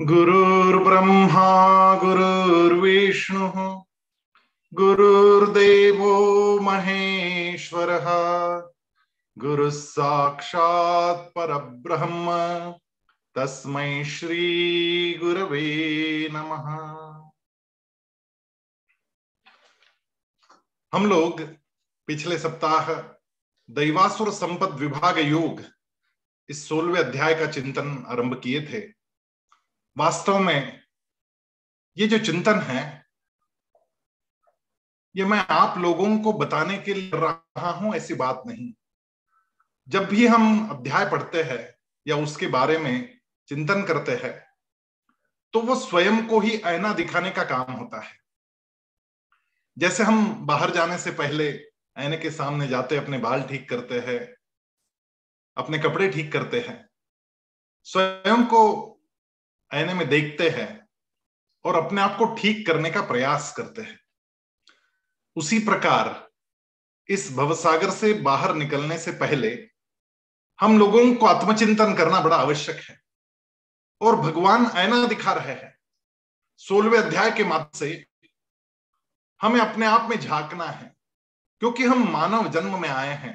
गुरुर्ब्रह्मा, गुरुर्विष्णुः, गुरुर्देवो महेश्वरः गुरुः साक्षात् परब्रह्म, तस्मै श्री गुरवे नमः। हम लोग पिछले सप्ताह दैवासुर संपद विभाग योग इस सोलवे अध्याय का चिंतन आरंभ किए थे। वास्तव में ये जो चिंतन है, ये मैं आप लोगों को बताने के लिए रहा हूँ, ऐसी बात नहीं। जब भी हम अध्याय पढ़ते हैं या उसके बारे में चिंतन करते हैं तो वो स्वयं को ही आईना दिखाने का काम होता है। जैसे हम बाहर जाने से पहले आईने के सामने जाते, अपने बाल ठीक करते हैं, अपने कपड़े ठीक करते हैं, स्वयं को आईने में देखते हैं और अपने आप को ठीक करने का प्रयास करते हैं। उसी प्रकार, इस भवसागर से बाहर निकलने से पहले, हम लोगों को आत्मचिंतन करना बड़ा आवश्यक है और भगवान आईना दिखा रहे हैं। सोलवे अध्याय के माध्यम से हमें अपने आप में झांकना है, क्योंकि हम मानव जन्म में आए हैं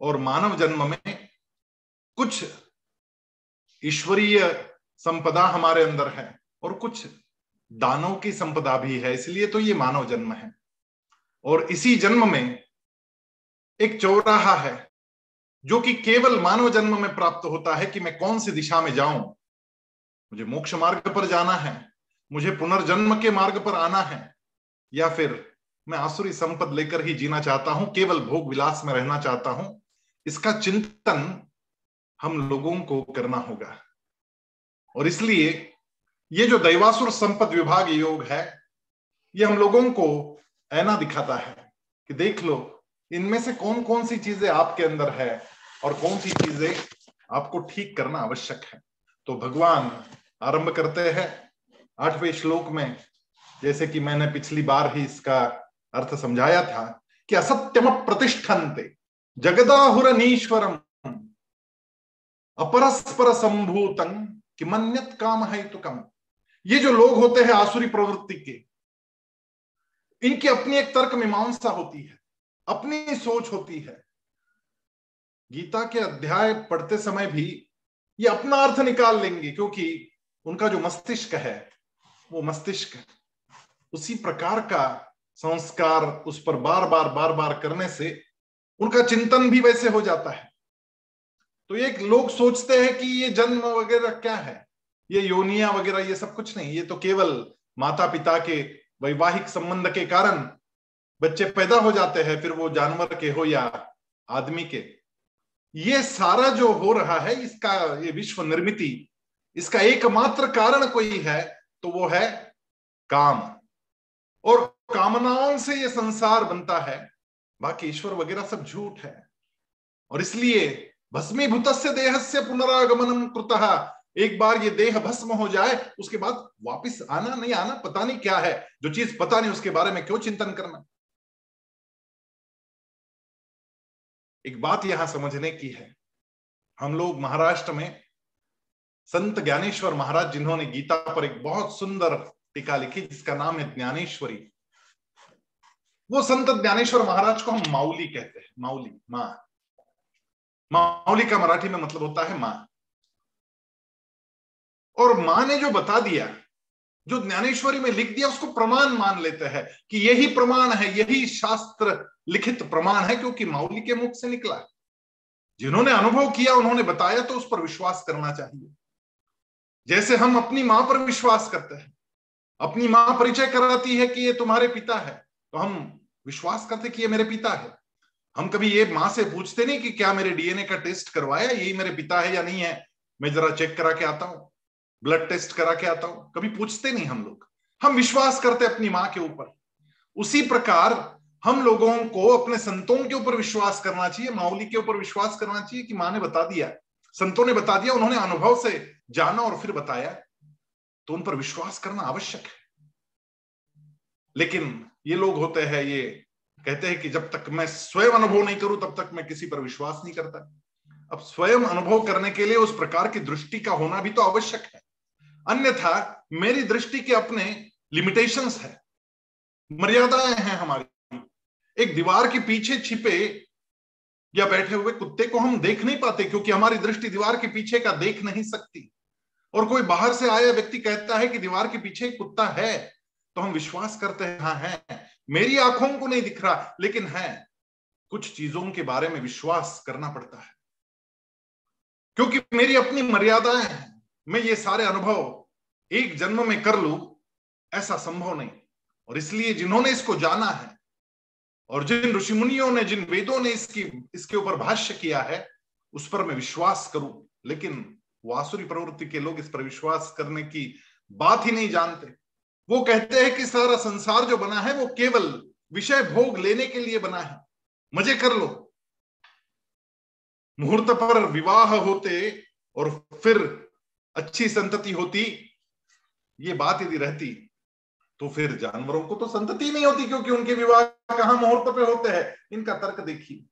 और मानव जन्म में कुछ ईश्वरीय संपदा हमारे अंदर है और कुछ दानों की संपदा भी है, इसलिए तो ये मानव जन्म है। और इसी जन्म में एक चौराहा है, जो कि केवल मानव जन्म में प्राप्त होता है कि मैं कौन सी दिशा में जाऊँ। मुझे मोक्ष मार्ग पर जाना है, मुझे पुनर्जन्म के मार्ग पर आना है, या फिर मैं आसुरी संपद लेकर ही जीना चाहता हूँ, केवल भोग विलास में रहना चाहता हूँ, इसका चिंतन हम लोगों को करना होगा। और इसलिए ये जो दैवासुर संपद विभाग योग है, ये हम लोगों को ऐना दिखाता है कि देख लो, इनमें से कौन कौन सी चीज़ें आपके अंदर है और कौन सी चीज़ें आपको ठीक करना आवश्यक है। तो भगवान आरंभ करते हैं आठवें श्लोक में, जैसे कि मैंने पिछली बार ही इसका अर्थ समझाया था कि असत्यम प्रतिष्ठन्ते, जगदाहुरनीश्वरम, अपरस्पर संभूतं कि मन्यत काम है तो कम ये जो लोग होते हैं आसुरी प्रवृत्ति के, इनकी अपनी एक तर्क मीमांसा होती है, अपनी सोच होती है। गीता के अध्याय पढ़ते समय भी ये अपना अर्थ निकाल लेंगे, क्योंकि उनका जो मस्तिष्क है, वो मस्तिष्क उसी प्रकार का संस्कार उस पर बार बार बार बार करने से उनका चिंतन भी वैसे हो जाता है। तो एक लोग सोचते हैं कि ये जन्म वगैरह क्या है? ये योनिया वगैरह, ये सब कुछ नहीं, ये तो केवल माता पिता के वैवाहिक संबंध के कारण बच्चे पैदा हो जाते हैं, फिर वो जानवर के हो या आदमी के। ये सारा जो हो रहा है, इसका, ये विश्व निर्मिति, इसका एकमात्र कारण कोई है तो वो है काम। और कामनाओं से ये संसार बनता है। बाकी ईश्वर वगैरह सब झूठ है। और इसलिए भस्मीभूत से देह से पुनरागमन कृत। एक बार ये देह भस्म हो जाए, उसके बाद वापस आना नहीं आना, पता नहीं क्या है। जो चीज़ पता नहीं, उसके बारे में क्यों चिंतन करना? एक बात यहाँ समझने की है। हम लोग महाराष्ट्र में संत ज्ञानेश्वर महाराज जिन्होंने गीता पर एक बहुत सुंदर टीका लिखी, जिसका नाम है ज्ञानेश्वरी। वो संत ज्ञानेश्वर महाराज को हम माउली कहते हैं माउली माँ। माउली का मराठी में मतलब होता है माँ। और माँ ने जो बता दिया, जो ज्ञानेश्वरी में लिख दिया, उसको प्रमाण मान लेते हैं कि यही प्रमाण है, यही शास्त्र लिखित प्रमाण है, क्योंकि माउली के मुख से निकला। है जिन्होंने अनुभव किया, उन्होंने बताया तो उस पर विश्वास करना चाहिए। जैसे हम अपनी माँ पर विश्वास करते हैं, अपनी माँ परिचय कराती है कि ये तुम्हारे पिता है तो हम विश्वास करते कि ये मेरे पिता है। हम कभी ये माँ से पूछते नहीं कि क्या मेरे डीएनए का टेस्ट करवाया? यही मेरे पिता है या नहीं है? मैं जरा चेक करा के आता हूँ। ब्लड टेस्ट करा के आता हूँ। कभी पूछते नहीं हम लोग। हम विश्वास करते अपनी माँ के ऊपर। उसी प्रकार हम लोगों को अपने संतों के ऊपर विश्वास करना चाहिए माउली के ऊपर विश्वास करना चाहिए कि माँ ने बता दिया। संतों ने बता दिया, उन्होंने अनुभव से जाना और फिर बताया। तो उन पर विश्वास करना आवश्यक है। लेकिन ये लोग होते हैं ये कहते हैं कि जब तक मैं स्वयं अनुभव नहीं करूँ, तब तक मैं किसी पर विश्वास नहीं करता। अब स्वयं अनुभव करने के लिए उस प्रकार की दृष्टि का होना भी तो आवश्यक है। अन्यथा, मेरी दृष्टि के अपने लिमिटेशंस है। मर्यादाएँ हैं हमारी। एक दीवार के पीछे छिपे या बैठे हुए कुत्ते को हम देख नहीं पाते, क्योंकि हमारी दृष्टि दीवार के पीछे का देख नहीं सकती। और कोई बाहर से आया व्यक्ति कहता है कि दीवार के पीछे कुत्ता है तो हम विश्वास करते हैं हाँ है। मेरी आँखों को नहीं दिख रहा, लेकिन है। कुछ चीज़ों के बारे में विश्वास करना पड़ता है। क्योंकि मेरी अपनी मर्यादाएँ हैं, मैं ये सारे अनुभव एक जन्म में कर लू, ऐसा संभव नहीं। और इसलिए जिन्होंने इसको जाना है, और जिन ऋषि मुनियों ने, जिन वेदों ने इसकी, इसके ऊपर भाष्य किया है, उस पर मैं विश्वास करूँ। लेकिन वासुरी प्रवृत्ति के लोग इस पर विश्वास करने की बात ही नहीं जानते। वो कहते हैं कि सारा संसार जो बना है, वो केवल विषय भोग लेने के लिए बना है। मज़े कर लो। मुहूर्त पर विवाह होते और फिर अच्छी संतति होती, ये बात यदि रहती तो फिर जानवरों को तो संतति नहीं होती, क्योंकि उनके विवाह कहाँ मुहूर्त पे होते हैं? इनका तर्क देखिए।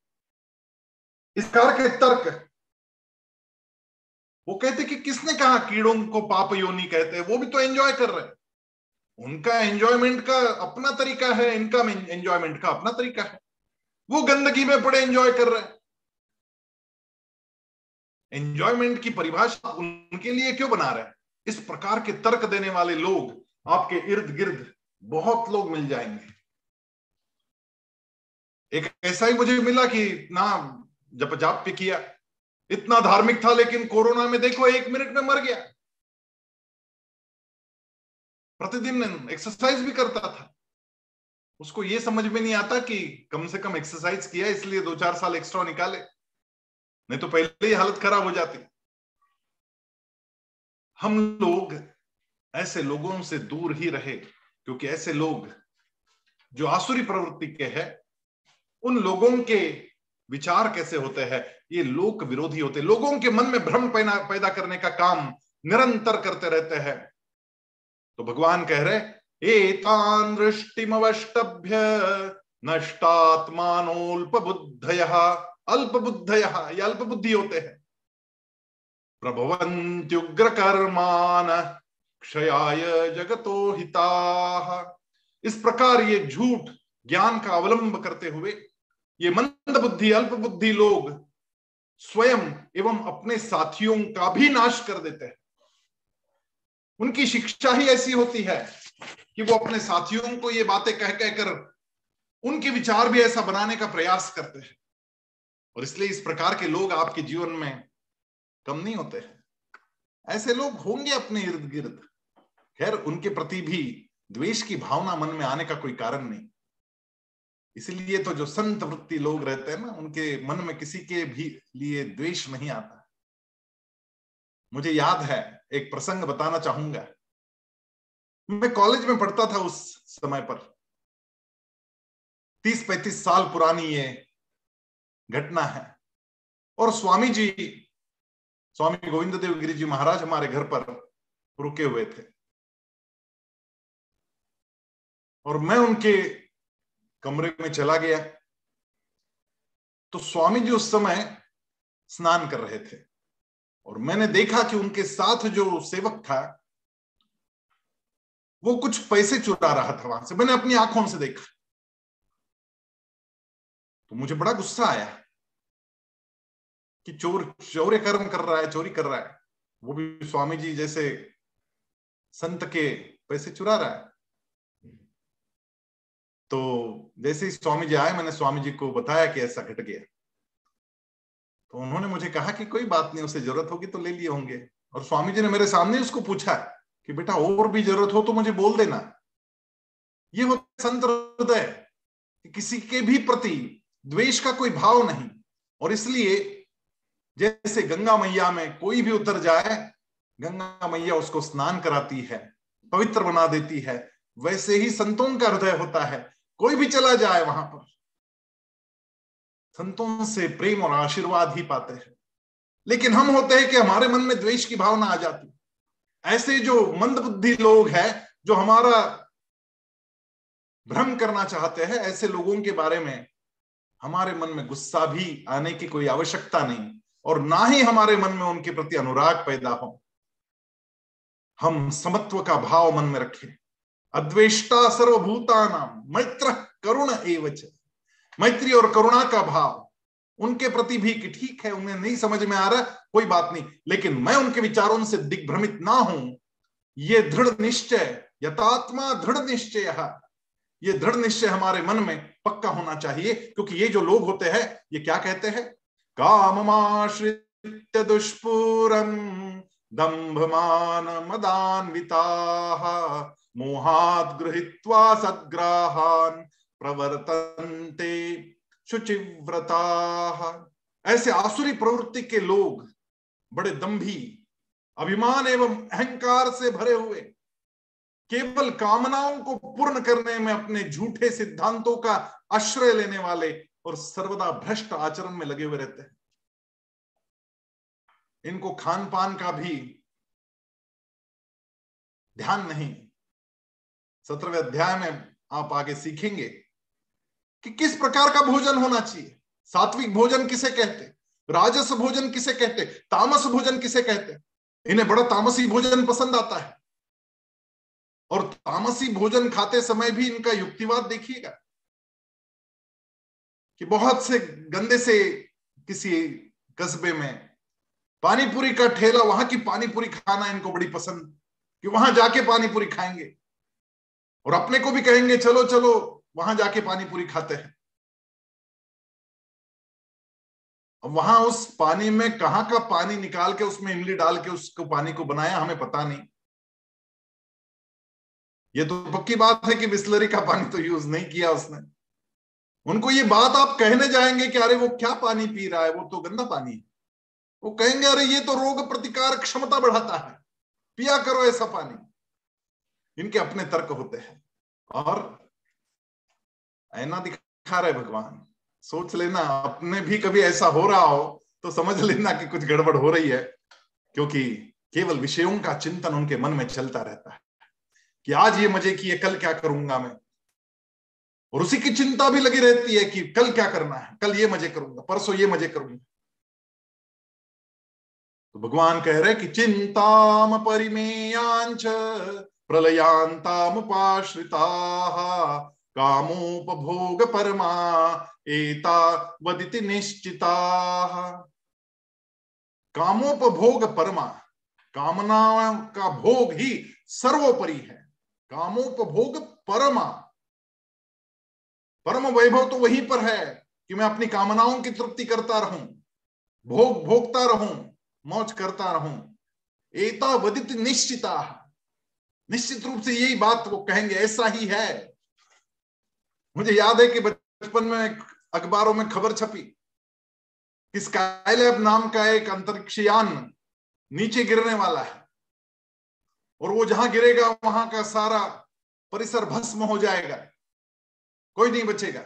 इस कार के तर्क। वो कहते कि किसने कहा कीड़ों को पाप योनी कहते हैं? वो भी तो एंजॉय कर रहे हैं। उनका एंजॉयमेंट का अपना तरीका है, इनका एंजॉयमेंट का अपना तरीका है। वो गंदगी में पड़े एंजॉय कर रहे हैं। एंजॉयमेंट की परिभाषा उनके लिए क्यों बना रहे हैं? इस प्रकार के तर्क देने वाले लोग आपके इर्द गिर्द बहुत लोग मिल जाएँगे। एक ऐसा ही मुझे मिला कि ना जब जाप पे किया। इतना धार्मिक था, लेकिन कोरोना में देखो, एक मिनट में मर गया। प्रतिदिन एक्सरसाइज भी करता था। उसको ये समझ में नहीं आता कि कम से कम एक्सरसाइज किया, इसलिए दो चार साल एक्स्ट्रा निकाले। नहीं तो पहले ही हालत खराब हो जाती। हम लोग ऐसे लोगों से दूर ही रहे, क्योंकि ऐसे लोग जो आसुरी प्रवृत्ति के हैं, उन लोगों के विचार कैसे होते हैं, ये लोक विरोधी होते लोगों के मन में भ्रम पैदा करने का काम निरंतर करते रहते हैं। तो भगवान कह रहे, एतान दृष्टिमवष्टभ्य नष्टात्मानोल्प बुद्धय अल्प बुद्धय ये अल्प बुद्धि होते हैं। प्रभवंत्युग्र कर्मान क्षयाय जगतो हिता। इस प्रकार ये झूठ ज्ञान का अवलंब करते हुए, ये मंद बुद्धि अल्प बुद्धि लोग स्वयं एवं अपने साथियों का भी नाश कर देते हैं। उनकी शिक्षा ही ऐसी होती है कि वो अपने साथियों को ये बातें कह कहकर उनके विचार भी ऐसा बनाने का प्रयास करते हैं। और इसलिए इस प्रकार के लोग आपके जीवन में कम नहीं होते हैं। ऐसे लोग होंगे अपने इर्द गिर्द। खैर, उनके प्रति भी द्वेष की भावना मन में आने का कोई कारण नहीं। इसलिए तो जो संत वृत्ति लोग रहते हैं ना, उनके मन में किसी के भी लिए द्वेष नहीं आता। मुझे याद है एक प्रसंग बताना चाहूँगा। मैं कॉलेज में पढ़ता था उस समय पर। तीस पैंतीस साल पुरानी ये घटना है। और स्वामी जी स्वामी गोविंद देव गिरी जी महाराज हमारे घर पर रुके हुए थे। और मैं उनके कमरे में चला गया। तो स्वामी जी उस समय स्नान कर रहे थे। और मैंने देखा कि उनके साथ जो सेवक था, वो कुछ पैसे चुरा रहा था वहाँ से। मैंने अपनी आँखों से देखा। तो मुझे बड़ा गुस्सा आया कि चोर चौर्य कर्म कर रहा है, चोरी कर रहा है। वो भी स्वामी जी जैसे संत के पैसे चुरा रहा है। तो जैसे ही स्वामी जी आए, मैंने स्वामी जी को बताया कि ऐसा घट गया। तो उन्होंने मुझे कहा कि कोई बात नहीं, उसे ज़रूरत होगी तो ले लिए होंगे। और स्वामी जी ने मेरे सामने उसको पूछा कि बेटा और भी ज़रूरत हो तो मुझे बोल देना। ये होता संत हृदय, कि किसी के भी प्रति द्वेष का कोई भाव नहीं। और इसलिए जैसे गंगा मैया में कोई भी उतर जाए, गंगा मैया उसको स्नान कराती है, पवित्र बना देती है, वैसे ही संतों का हृदय होता है। कोई भी चला जाए वहाँ पर संतों से प्रेम और आशीर्वाद ही पाते हैं। लेकिन हम होते हैं कि हमारे मन में द्वेष की भावना आ जाती ऐसे जो मंद बुद्धि लोग हैं, जो हमारा भ्रम करना चाहते हैं, ऐसे लोगों के बारे में हमारे मन में गुस्सा भी आने की कोई आवश्यकता नहीं और ना ही हमारे मन में उनके प्रति अनुराग पैदा हो। हम समत्व का भाव मन में रखें। अद्वेष्टा सर्वभूता नाम मैत्र करुण एवच। मैत्री और करुणा का भाव। उनके प्रति भी कि ठीक है, उन्हें नहीं समझ में आ रहा, कोई बात नहीं। लेकिन मैं उनके विचारों से दिग्भ्रमित ना हूँ। ये दृढ़ निश्चय, यथात्मा दृढ़ निश्चय ये दृढ़ निश्चय हमारे मन में पक्का होना चाहिए, क्योंकि ये जो लोग होते हैं, ये क्या कहते हैं? काम काममाश्रित्य दुष्पूरम दंभमान मदान्विता मोहात गृहीत्वा सद्ग्राहान। प्रवर्तन्ते शुचिव्रता। ऐसे आसुरी प्रवृत्ति के लोग बड़े दंभी अभिमान एवं अहंकार से भरे हुए, केवल कामनाओं को पूर्ण करने में अपने झूठे सिद्धांतों का आश्रय लेने वाले और सर्वदा भ्रष्ट आचरण में लगे हुए रहते हैं। इनको खान पान का भी ध्यान नहीं। सत्रहवें अध्याय में आप आगे सीखेंगे। कि किस प्रकार का भोजन होना चाहिए? सात्विक भोजन किसे कहते? राजस भोजन किसे कहते? तामस भोजन किसे कहते? इन्हें बड़ा तामसी भोजन पसंद आता है। और तामसी भोजन खाते समय भी इनका युक्तिवाद देखिएगा कि बहुत से गंदे से किसी कस्बे में पानीपुरी का ठेला, वहाँ की पानीपुरी खाना इनको बड़ी पसंद, कि वहाँ जाके पानीपुरी खाएँगे। और अपने को भी कहेंगे, चलो चलो वहाँ जाके पानी पूरी खाते हैं। वहाँ उस पानी में कहाँ का पानी निकाल के उसमें इमली डाल के उसको पानी को बनाया, हमें पता नहीं। ये तो पक्की बात है कि बिस्लरी का पानी तो यूज़ नहीं किया उसने। उनको ये बात आप कहने जाएँगे कि अरे वो क्या पानी पी रहा है, वो तो गंदा पानी है। वो कहेंगे, अरे ये तो रोग प्रतिकार क्षमता बढ़ाता है, पिया करो ऐसा पानी। इनके अपने तर्क होते हैं। और ऐना दिखा रहे भगवान। सोच लेना, अपने भी कभी ऐसा हो रहा हो तो समझ लेना कि कुछ गड़बड़ हो रही है। क्योंकि केवल विषयों का चिंतन उनके मन में चलता रहता है कि आज ये मज़े की कल क्या करूँगा मैं? और उसी की चिंता भी लगी रहती है कि कल क्या करना है? कल ये मज़े करूँगा, परसों ये मज़े करूँगा। तो भगवान कह रहे कि चिंताम परिमेयांच प्रलयांताम उपाश्रिता कामोपभोग परमा एता वदिति निश्चिता। कामोपभोग परमा कामना का भोग ही सर्वोपरि है। कामोपभोग परमा परम वैभव तो वहीं पर है कि मैं अपनी कामनाओं की तृप्ति करता रहूँ, भोग भोगता रहूँ, मौज करता रहूँ। एता वदित निश्चिता। निश्चित रूप से यही बात वो कहेंगे, ऐसा ही है। मुझे याद है कि बचपन में अखबारों में खबर छपी कि स्काईलैब नाम का एक अंतरिक्षयान नीचे गिरने वाला है और वो जहाँ गिरेगा, वहाँ का सारा परिसर भस्म हो जाएगा। कोई नहीं बचेगा।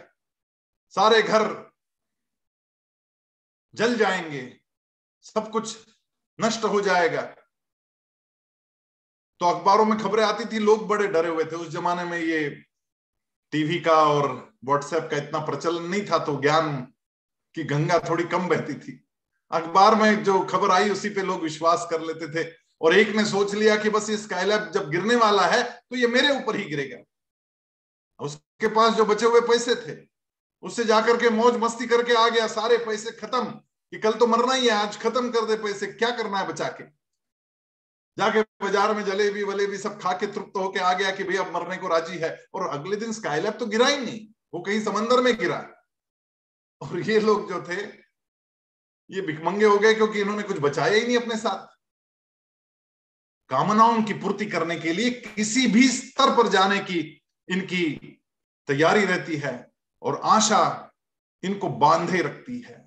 सारे घर जल जाएँगे, सब कुछ नष्ट हो जाएगा। तो अखबारों में खबरें आती थी, लोग बड़े डरे हुए थे। उस जमाने में ये टीवी का और व्हाट्सएप का इतना प्रचलन नहीं था तो ज्ञान की गंगा थोड़ी कम बहती थी। अखबार में जो खबर आई, उसी पे लोग विश्वास कर लेते थे। और एक ने सोच लिया कि बस ये स्काईलैब जब गिरने वाला है तो ये मेरे ऊपर ही गिरेगा। उसके पास जो बचे हुए पैसे थे, उससे जाकर के मौज मस्ती करके आ गया। सारे पैसे खत्म, कि कल तो मरना ही है, आज खत्म कर दे पैसे, क्या करना है बचा के? जाके बाज़ार में जलेबी वलेबी सब खा के तृप्त होके आ गया कि भाई अब मरने को राज़ी है। और अगले दिन स्काईलैब तो गिरा ही नहीं, वो कहीं समंदर में गिरा। और ये लोग जो थे, ये भिकमंगे हो गए क्योंकि इन्होंने कुछ बचाया ही नहीं अपने साथ। कामनाओं की पूर्ति करने के लिए किसी भी स्तर पर जाने की इनकी तैयारी रहती है और आशा इनको बांधे रखती है।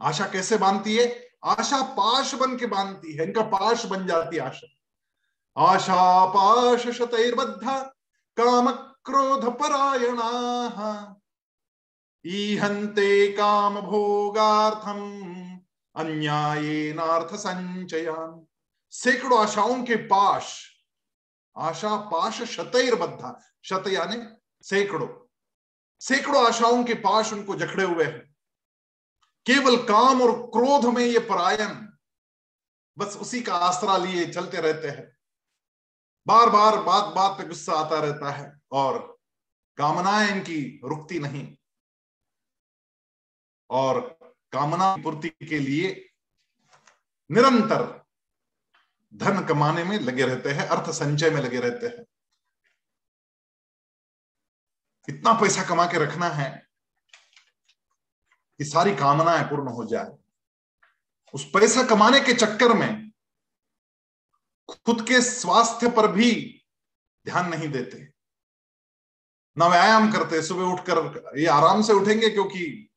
आशा कैसे बांधती है? आशा पाश बन के बांधती है, इनका पाश बन जाती है आशा। आशा पाश शतर्बद्ध, काम क्रोध परायणा। ईहंते काम भोगार्थम अन्यायेनार्थ संचयान। सैकड़ों आशाओं के पाश, आशा पाश शतर्बद्ध, शत यानी सैकड़ों। सैकड़ों आशाओं के पाश उनको जखड़े हुए हैं। केवल काम और क्रोध में ये परायण बस उसी का आसरा लिए चलते रहते हैं। बार बार बात बात पे गुस्सा आता रहता है और कामनाएँ इनकी रुकती नहीं। और कामना पूर्ति के लिए निरंतर धन कमाने में लगे रहते हैं, अर्थ संचय में लगे रहते हैं। इतना पैसा कमा के रखना है कि सारी कामनाएँ पूर्ण हो जाए। उस पैसा कमाने के चक्कर में खुद के स्वास्थ्य पर भी ध्यान नहीं देते। ना व्यायाम करते, सुबह उठकर ये आराम से उठेंगे क्योंकि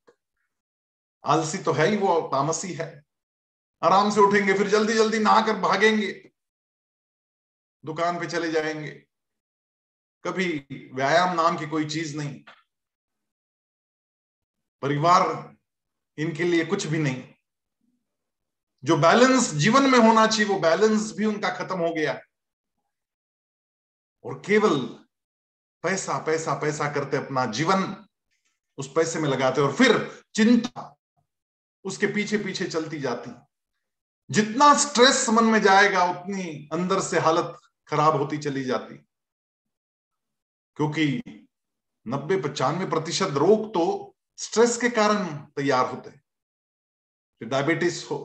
आलसी तो है ही, वो तामसी है। आराम से उठेंगे, फिर जल्दी जल्दी नहाकर भागेंगे, दुकान पे चले जाएँगे। कभी व्यायाम नाम की कोई चीज़ नहीं। परिवार इनके लिए कुछ भी नहीं। जो बैलेंस जीवन में होना चाहिए, वो बैलेंस भी उनका खत्म हो गया। और केवल पैसा पैसा पैसा करते अपना जीवन उस पैसे में लगाते और फिर चिंता उसके पीछे पीछे चलती जाती। जितना स्ट्रेस मन में जाएगा, उतनी अंदर से हालत खराब होती चली जाती। क्योंकि नब्बे पचानवे प्रतिशत रोग तो स्ट्रेस के कारण तैयार होते हैं। डायबिटीज़ हो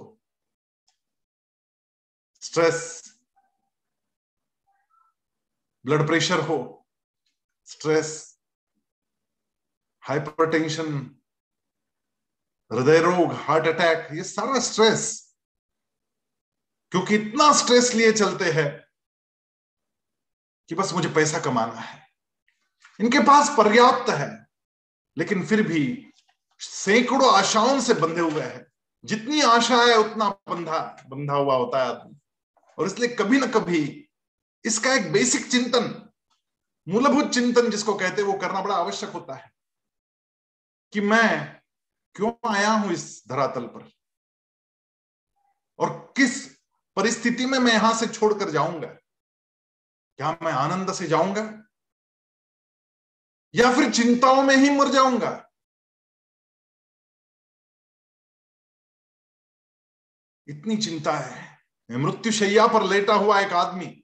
स्ट्रेस ब्लड प्रेशर हो स्ट्रेस हाइपरटेंशन हृदय रोग हार्ट अटैक ये सारा स्ट्रेस क्योंकि इतना स्ट्रेस लिए चलते हैं कि बस मुझे पैसा कमाना है। इनके पास पर्याप्त है, लेकिन फिर भी सैकड़ों आशाओं से बंधे हुए हैं। जितनी आशा है, उतना बंधा बंधा हुआ होता है आदमी। और इसलिए कभी ना कभी इसका एक बेसिक चिंतन, मूलभूत चिंतन जिसको कहते हैं, वो करना बड़ा आवश्यक होता है। कि मैं क्यों आया हूँ इस धरातल पर? और किस परिस्थिति में मैं यहाँ से छोड़कर जाऊँगा? क्या मैं आनंद से जाऊँगा? या फिर चिंताओं में ही मर जाऊँगा? इतनी चिंता है। मृत्यु शैया पर लेटा हुआ एक आदमी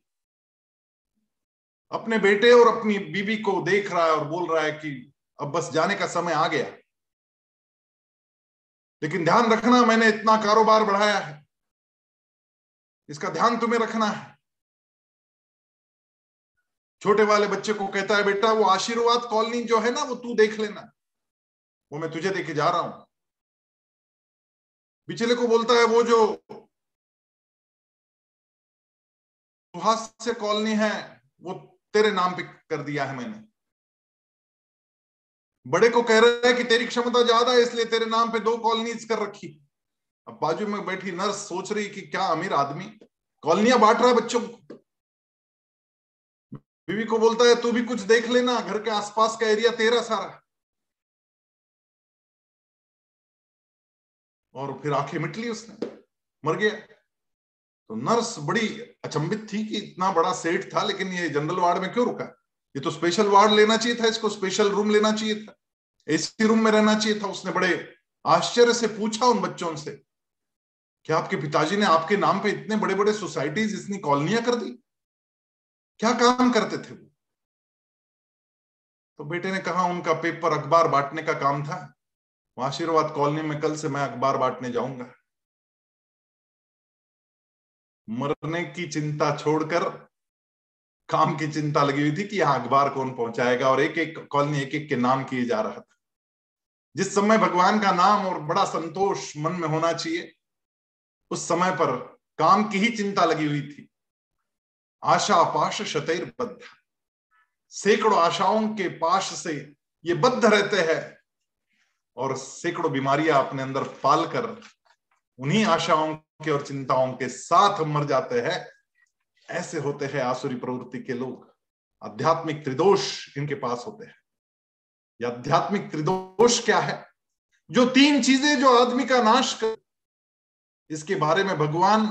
अपने बेटे और अपनी बीबी को देख रहा है और बोल रहा है कि अब बस जाने का समय आ गया। लेकिन ध्यान रखना, मैंने इतना कारोबार बढ़ाया है। इसका ध्यान तुम्हें रखना है। छोटे वाले बच्चे को कहता है, बेटा, वो आशीर्वाद कॉलोनी जो है ना, वो तू देख लेना। वो मैं तुझे देखे जा रहा हूँ। पिछले को बोलता है, वो जो सुहास्य कॉलोनी है, वो तेरे नाम पे कर दिया है मैंने। बड़े को कह रहा है कि तेरी क्षमता ज़्यादा है, इसलिए तेरे नाम पे दो कॉलोनीज कर रखी। अब बाजू में बैठी नर्स सोच रही कि क्या अमीर आदमी। कॉलोनियाँ बांट रहा है बच्चों को। बीवी को बोलता है, तू भी कुछ देख लेना, घर के आसपास का एरिया तेरा सारा। और फिर आँखें मिट ली उसने, मर गया। तो नर्स बड़ी अचंभित थी कि इतना बड़ा सेठ था, लेकिन ये जनरल वार्ड में क्यों रुका? ये तो स्पेशल वार्ड लेना चाहिए था, इसको स्पेशल रूम लेना चाहिए था एसी रूम में रहना चाहिए था, उसने बड़े आश्चर्य से पूछा उन बच्चों से, क्या आपके पिताजी ने आपके नाम पे इतने बड़े बड़े सोसाइटीज इतनी कॉलोनियाँ कर दी? क्या काम करते थे वो? तो बेटे ने कहा, उनका पेपर अखबार बांटने का काम था। आशीर्वाद कॉलोनी में कल से मैं अखबार बांटने जाऊँगा। मरने की चिंता छोड़कर, काम की चिंता लगी हुई थी कि यहाँ अखबार कौन पहुंचाएगा और एक एक कॉलोनी एक एक के नाम किए जा रहा था। जिस समय भगवान का नाम और बड़ा संतोष मन में होना चाहिए, उस समय पर काम की ही चिंता लगी हुई थी। आशा पाश शतैर बद्ध सैकड़ों आशाओं के पाश से ये बद्ध रहते हैं। और सैकड़ों बीमारियाँ अपने अंदर पाल कर उन्हीं आशाओं के और चिंताओं के साथ मर जाते हैं। ऐसे होते हैं आसुरी प्रवृत्ति के लोग। आध्यात्मिक त्रिदोष इनके पास होते हैं। यह आध्यात्मिक त्रिदोष क्या है? जो तीन चीज़ें जो आदमी का नाश कर इसके बारे में भगवान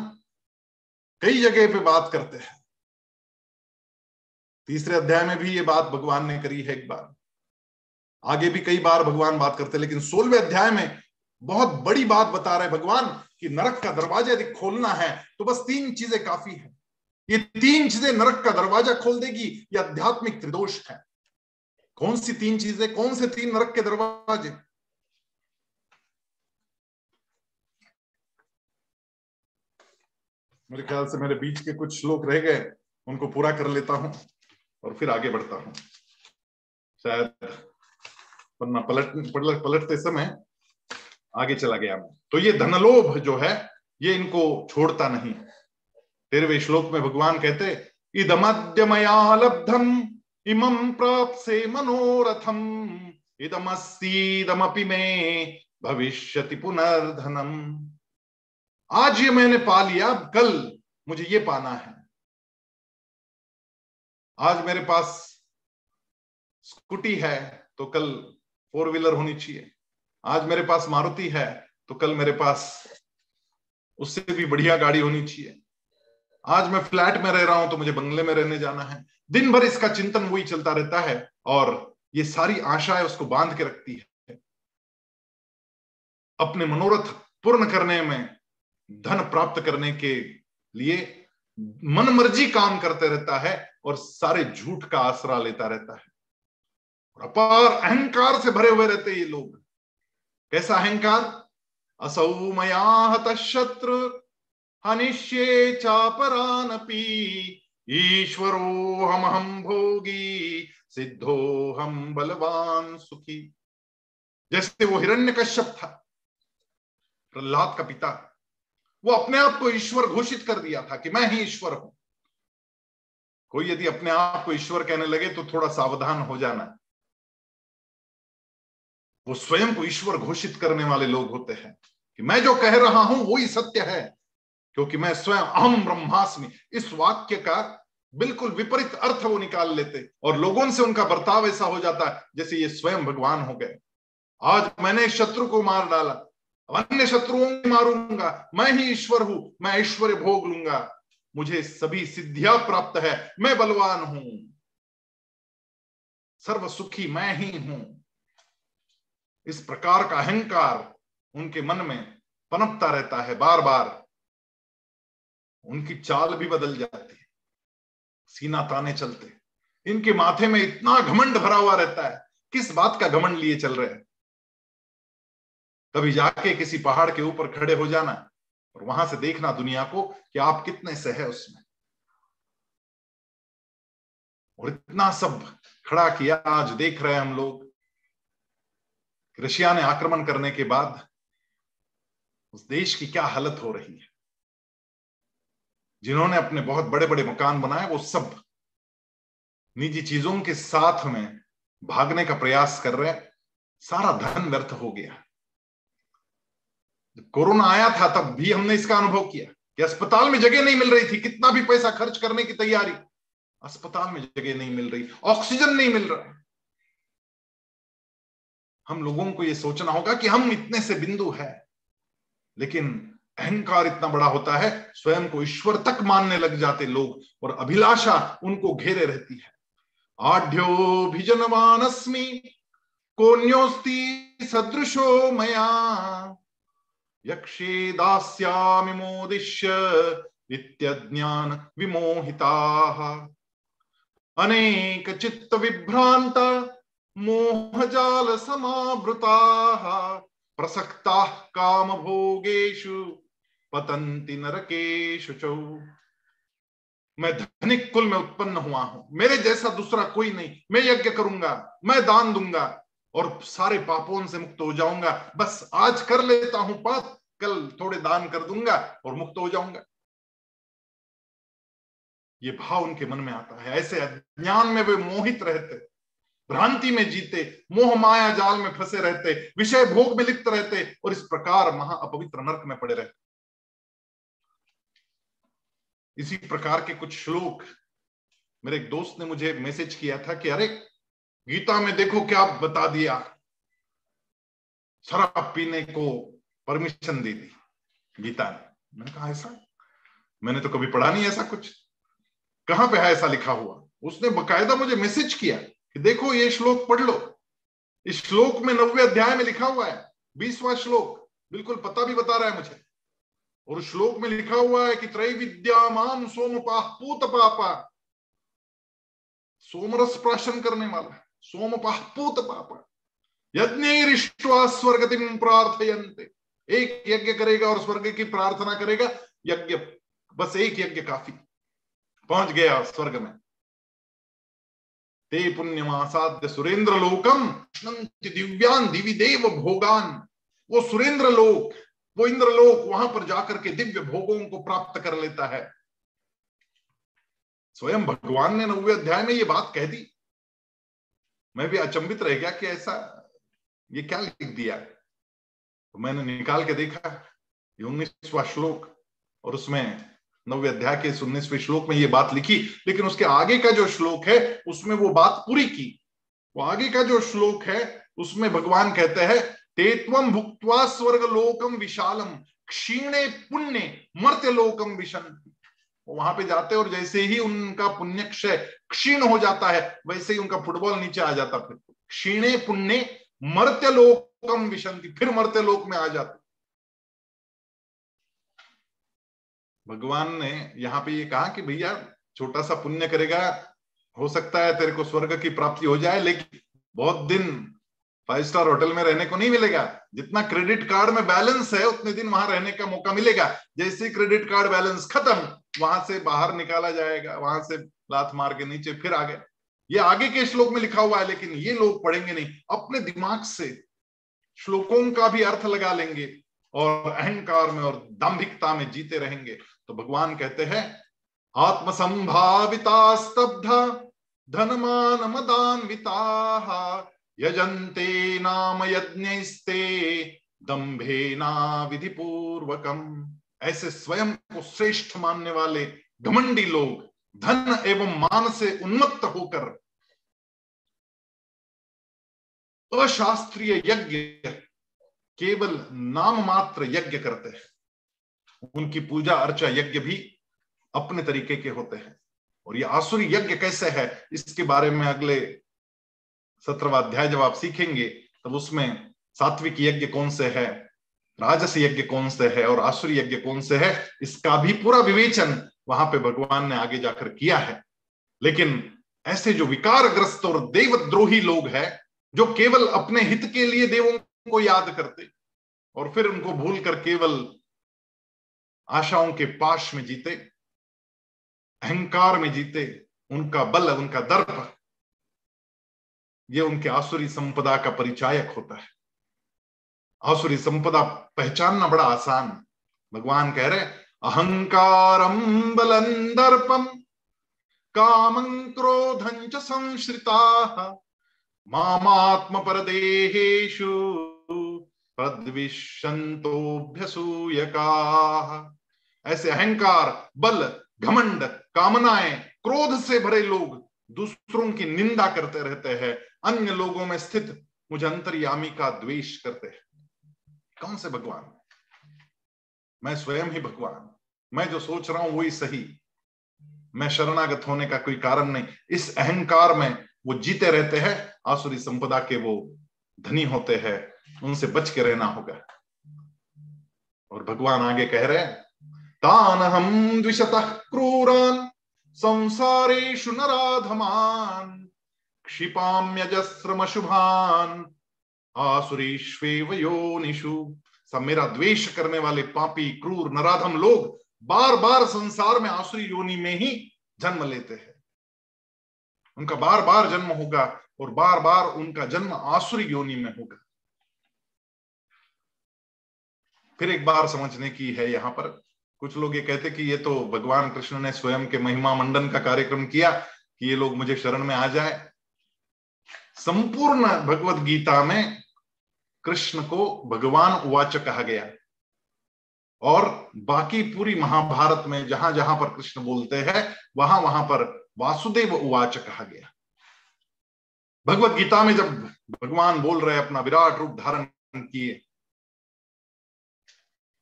कई जगह पे बात करते हैं। तीसरे अध्याय में भी ये बात भगवान ने करी है एक बार। आगे भी कई बार भगवान बात करते हैं, लेकिन सोलवे अध्याय में बहुत बड़ी बात बता रहे भगवान कि नरक का दरवाज़ा यदि खोलना है तो बस तीन चीज़ें काफ़ी है। ये तीन चीज़ें नरक का दरवाज़ा खोल देगी, ये आध्यात्मिक त्रिदोष है। कौन सी तीन चीज़ें, कौन से तीन नरक के दरवाजे? मेरे ख्याल से मेरे बीच के कुछ श्लोक रह गए, उनको पूरा कर लेता हूँ और फिर आगे बढ़ता हूँ। शायद वरना पलट पलट पलटते समय आगे चला गया तो ये धनलोभ जो है, ये इनको छोड़ता नहीं। तेरहवें श्लोक में भगवान कहते इदमद्यमया लब्धम इमं प्राप्त से मनोरथम, इदमस्तीदमपि में भविष्यति पुनर्धनम। आज ये मैंने पा लिया कल मुझे ये पाना है। आज मेरे पास स्कूटी है तो कल फोर व्हीलर होनी चाहिए। आज मेरे पास मारुति है तो कल मेरे पास उससे भी बढ़िया गाड़ी होनी चाहिए। आज मैं फ्लैट में रह रहा हूँ तो मुझे बंगले में रहने जाना है। दिन भर इसका चिंतन वही चलता रहता है, और ये सारी आशाएँ उसको बाँध के रखती है। अपने मनोरथ पूर्ण करने में, धन प्राप्त करने के लिए मन मर्ज़ी काम करते रहता है, और सारे झूठ का आसरा लेता रहता है। अपार अहंकार से भरे हुए रहते ये लोग। कैसा अहंकार? असौ मया शत्रु हनिष्ये चापरानपी, ईश्वरो हम हम भोगी, सिद्धो हम बलवान सुखी। जैसे वो हिरण्य कश्यप था, प्रहलाद का पिता, वो अपने आप को ईश्वर घोषित कर दिया था कि मैं ही ईश्वर हूँ। कोई यदि अपने आप को ईश्वर कहने लगे तो थोड़ा सावधान हो जाना। वो स्वयं को ईश्वर घोषित करने वाले लोग होते हैं कि मैं जो कह रहा हूँ वही सत्य है, क्योंकि मैं स्वयं अहम ब्रह्मास्मि। इस वाक्य का बिल्कुल विपरीत अर्थ वो निकाल लेते और लोगों से उनका बर्ताव ऐसा हो जाता है जैसे ये स्वयं भगवान हो गए। आज मैंने शत्रु को मार डाला अन्य शत्रुओं को मारूँगा, मैं ही ईश्वर हूँ, मैं ऐश्वर्य भोग लूँगा। मुझे सभी सिद्धियाँ प्राप्त है, मैं बलवान हूँ। सर्व सुखी मैं ही हूँ। इस प्रकार का अहंकार उनके मन में पनपता रहता है बार बार उनकी चाल भी बदल जाती है। सीना ताने चलते। इनके माथे में इतना घमंड भरा हुआ रहता है। किस बात का घमंड लिए चल रहे हैं? कभी जाके किसी पहाड़ के ऊपर खड़े हो जाना और वहाँ से देखना दुनिया को कि आप कितने से है उसमें। और इतना सब खड़ा किया, आज देख रहे हैं हम लोग। रशिया ने आक्रमण करने के बाद उस देश की क्या हालत हो रही है? जिन्होंने अपने बहुत बड़े बड़े मकान बनाए, वो सब निजी चीज़ों के साथ में भागने का प्रयास कर रहे सारा धन व्यर्थ हो गया। जब कोरोना आया था, तब भी हमने इसका अनुभव किया कि अस्पताल में जगह नहीं मिल रही थी। कितना भी पैसा खर्च करने की तैयारी, अस्पताल में जगह नहीं मिल रही, ऑक्सीजन नहीं मिल रहा। हम लोगों को यह सोचना होगा कि हम इतने से बिंदु है। लेकिन अहंकार इतना बड़ा होता है, स्वयं को ईश्वर तक मानने लग जाते लोग और अभिलाषा उनको घेरे रहती है। आढ़्यो भिजनवानस्मी कोन्योस्ती सदृशो मया। यक्षे दास्यामि मोदिष्य विमोहिताः। अनेक चित्त विभ्रांत मोहजाल समावृताः, प्रसक्ताः काम भोगेषु पतंति नरकेषु चौ। मैं धनिक कुल में उत्पन्न हुआ हूँ। मेरे जैसा दूसरा कोई नहीं। मैं यज्ञ करूँगा, मैं दान दूँगा और सारे पापों से मुक्त हो जाऊँगा। बस आज कर लेता हूँ पाप, कल थोड़े दान कर दूँगा और मुक्त हो जाऊँगा। ये भाव उनके मन में आता है। ऐसे अज्ञान में वे मोहित रहते। भ्रांति में जीते, मोह माया जाल में फंसे रहते, विषय भोग में लिप्त रहते और इस प्रकार महा अपवित्र नर्क में पड़े रहते। इसी प्रकार के कुछ श्लोक मेरे एक दोस्त ने मुझे मैसेज किया था कि, अरे, गीता में देखो क्या बता दिया। शराब पीने को परमिशन दे दी गीता ने। मैंने कहा, ऐसा? मैंने तो कभी पढ़ा नहीं ऐसा कुछ। कहाँ पे है ऐसा लिखा हुआ? उसने बकायदा मुझे मैसेज किया। कि देखो ये श्लोक पढ़ लो। इस श्लोक में नब्बे अध्याय में लिखा हुआ है, बीसवा श्लोक, बिल्कुल पता भी बता रहा है मुझे। और श्लोक में लिखा हुआ है कि त्रय विद्यामान सोमपाह पूत पापा सोमरस प्राशन करने वाला सोमपाह पूत पापा यज्ञ स्वर्गतिम प्रार्थयंते एक यज्ञ करेगा और स्वर्ग की प्रार्थना करेगा, यज्ञ, बस एक यज्ञ काफ़ी। पहुँच गया स्वर्ग में। ते पुण्यमासाद्य सुरेंद्र लोकम दिव्यान दिवी देव भोगान। वो सुरेंद्र लोक वो इंद्र लोक वहाँ पर जाकर के दिव्य भोगों को प्राप्त कर लेता है। स्वयं भगवान ने नवे अध्याय में ये बात कह दी। मैं भी अचंबित रह गया कि ऐसा, ये क्या लिख दिया? तो मैंने निकाल के देखा उन्नीसवा श्लोक, और उसमें नवे अध्याय के उन्नीसवें श्लोक में ये बात लिखी, लेकिन उसके आगे का जो श्लोक है, उसमें वो बात पूरी की। वो आगे का जो श्लोक है, उसमें भगवान कहते हैं तेत्वम भुक्वा स्वर्ग लोकम विशालम, क्षीणे पुण्य मर्त्य लोकम विशन वहाँ पे जाते और जैसे ही उनका पुण्य क्षय क्षीण हो जाता है, वैसे ही उनका फुटबॉल नीचे आ जाता फिर क्षीणे पुण्य मर्त्य लोकम विशंति फिर मर्त्य लोक में आ जाते भगवान ने यहाँ पे ये कहा कि भैया, छोटा सा पुण्य करेगा, हो सकता है तेरे को स्वर्ग की प्राप्ति हो जाए, लेकिन बहुत दिन फाइव स्टार होटल में रहने को नहीं मिलेगा। जितना क्रेडिट कार्ड में बैलेंस है, उतने दिन वहाँ रहने का मौका मिलेगा। जैसे क्रेडिट कार्ड बैलेंस खत्म, वहाँ से बाहर निकाला जाएगा, वहाँ से लात मार के नीचे फिर आ गए ये आगे के श्लोक में लिखा हुआ है, लेकिन ये लोग पढ़ेंगे नहीं। अपने दिमाग से श्लोकों का भी अर्थ लगा लेंगे और अहंकार में और दाम्भिकता में जीते रहेंगे। तो भगवान कहते हैं आत्मसंभाविता स्तब्ध धनमान मदान्विता यजंते नाम यज्ञस्ते दंभे ना विधि पूर्वकम ऐसे स्वयं को श्रेष्ठ मानने वाले घमंडी लोग धन एवं मान से उन्मत्त होकर अशास्त्रीय यज्ञ, केवल नाम मात्र यज्ञ करते हैं। उनकी पूजा अर्चा यज्ञ भी अपने तरीके के होते हैं। और ये आसुरी यज्ञ कैसे है, इसके बारे में अगले सत्रवा अध्याय जब आप सीखेंगे, तब उसमें सात्विक यज्ञ कौन से है, राजस यज्ञ कौन से है और आसुरी यज्ञ कौन से है, इसका भी पूरा विवेचन वहाँ पे भगवान ने आगे जाकर किया है। लेकिन ऐसे जो विकारग्रस्त और देवद्रोही लोग हैं, जो केवल अपने हित के लिए देवों को याद करते और फिर उनको भूल कर केवल आशाओं के पाश में जीते, अहंकार में जीते, उनका बल उनका दर्प, ये उनके आसुरी संपदा का परिचायक होता है। आसुरी संपदा पहचानना बड़ा आसान भगवान कह रहे अहंकारम बलं दर्पम कामं क्रोधं च संश्रिताः, मामात्म परदेहेषु ऐसे अहंकार, बल, घमंड, कामनाएँ, क्रोध से भरे लोग दूसरों की निंदा करते रहते हैं, अन्य लोगों में स्थित मुझे अंतर्यामी का द्वेष करते हैं। कौन से भगवान? मैं स्वयं ही भगवान। मैं जो सोच रहा हूँ वही सही। मैं शरणागत होने का कोई कारण नहीं। इस अहंकार में वो जीते रहते हैं, आसुरी संपदा के वो धनी होते हैं। उनसे बच के रहना होगा। और भगवान आगे कह रहे हैं तान हम द्विशत क्रूरान संसारेशु नराधमान क्षिपाम्यजस्रमशुभान आसुरीश्वेव योनिषु। सब मेरा द्वेष करने वाले पापी, क्रूर, नराधम लोग बार बार संसार में आसुरी योनि में ही जन्म लेते हैं। उनका बार बार जन्म होगा और बार बार उनका जन्म आसुरी योनि में होगा। फिर एक बार समझने की है यहाँ पर। कुछ लोग ये कहते कि ये तो भगवान कृष्ण ने स्वयं के महिमा मंडन का कार्यक्रम किया कि ये लोग मुझे शरण में आ जाए। संपूर्ण भगवत गीता में कृष्ण को भगवान उवाच कहा गया। और बाकी पूरी महाभारत में जहाँ जहाँ पर कृष्ण बोलते हैं, वहाँ वहाँ पर वासुदेव उवाच कहा गया। भगवत गीता में जब भगवान बोल रहे अपना विराट रूप धारण किए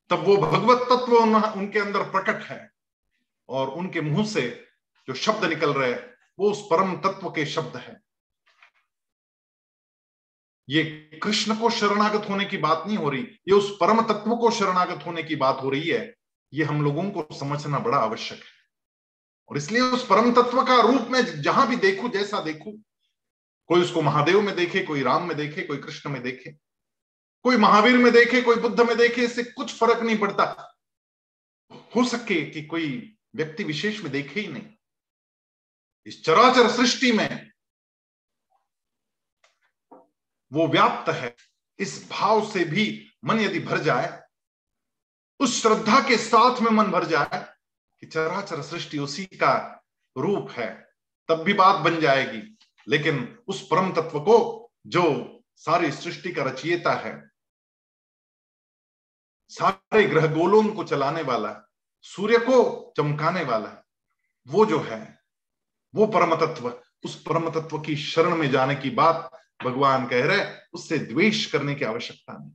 तब वो भगवत तत्व उनके अंदर प्रकट है और उनके मुँह से जो शब्द निकल रहे वो उस परम तत्व के शब्द है। ये कृष्ण को शरणागत होने की बात नहीं हो रही, ये उस परम तत्व को शरणागत होने की बात हो रही है, ये हम लोगों को समझना बड़ा आवश्यक है। और इसलिए उस परम तत्व का रूप में जहाँ भी देखू, जैसा देखू, कोई उसको महादेव में देखे, कोई राम में देखे, कोई कृष्ण में देखे कोई महावीर में देखे, कोई बुद्ध में देखे, इससे कुछ फ़र्क नहीं पड़ता। हो सके कि कोई व्यक्ति विशेष में देखे ही नहीं। इस चराचर सृष्टि में वो व्याप्त है। इस भाव से भी मन यदि भर जाए, उस श्रद्धा के साथ में मन भर जाए कि चराचर सृष्टि उसी का रूप है, तब भी बात बन जाएगी। लेकिन उस परम तत्व को जो सारी सृष्टि का रचयिता है। सारे ग्रह गोलों को चलाने वाला है, सूर्य को चमकाने वाला है। वो जो है, वो परम तत्व उस परम तत्व की शरण में जाने की बात भगवान कह रहे उससे द्वेष करने की आवश्यकता नहीं।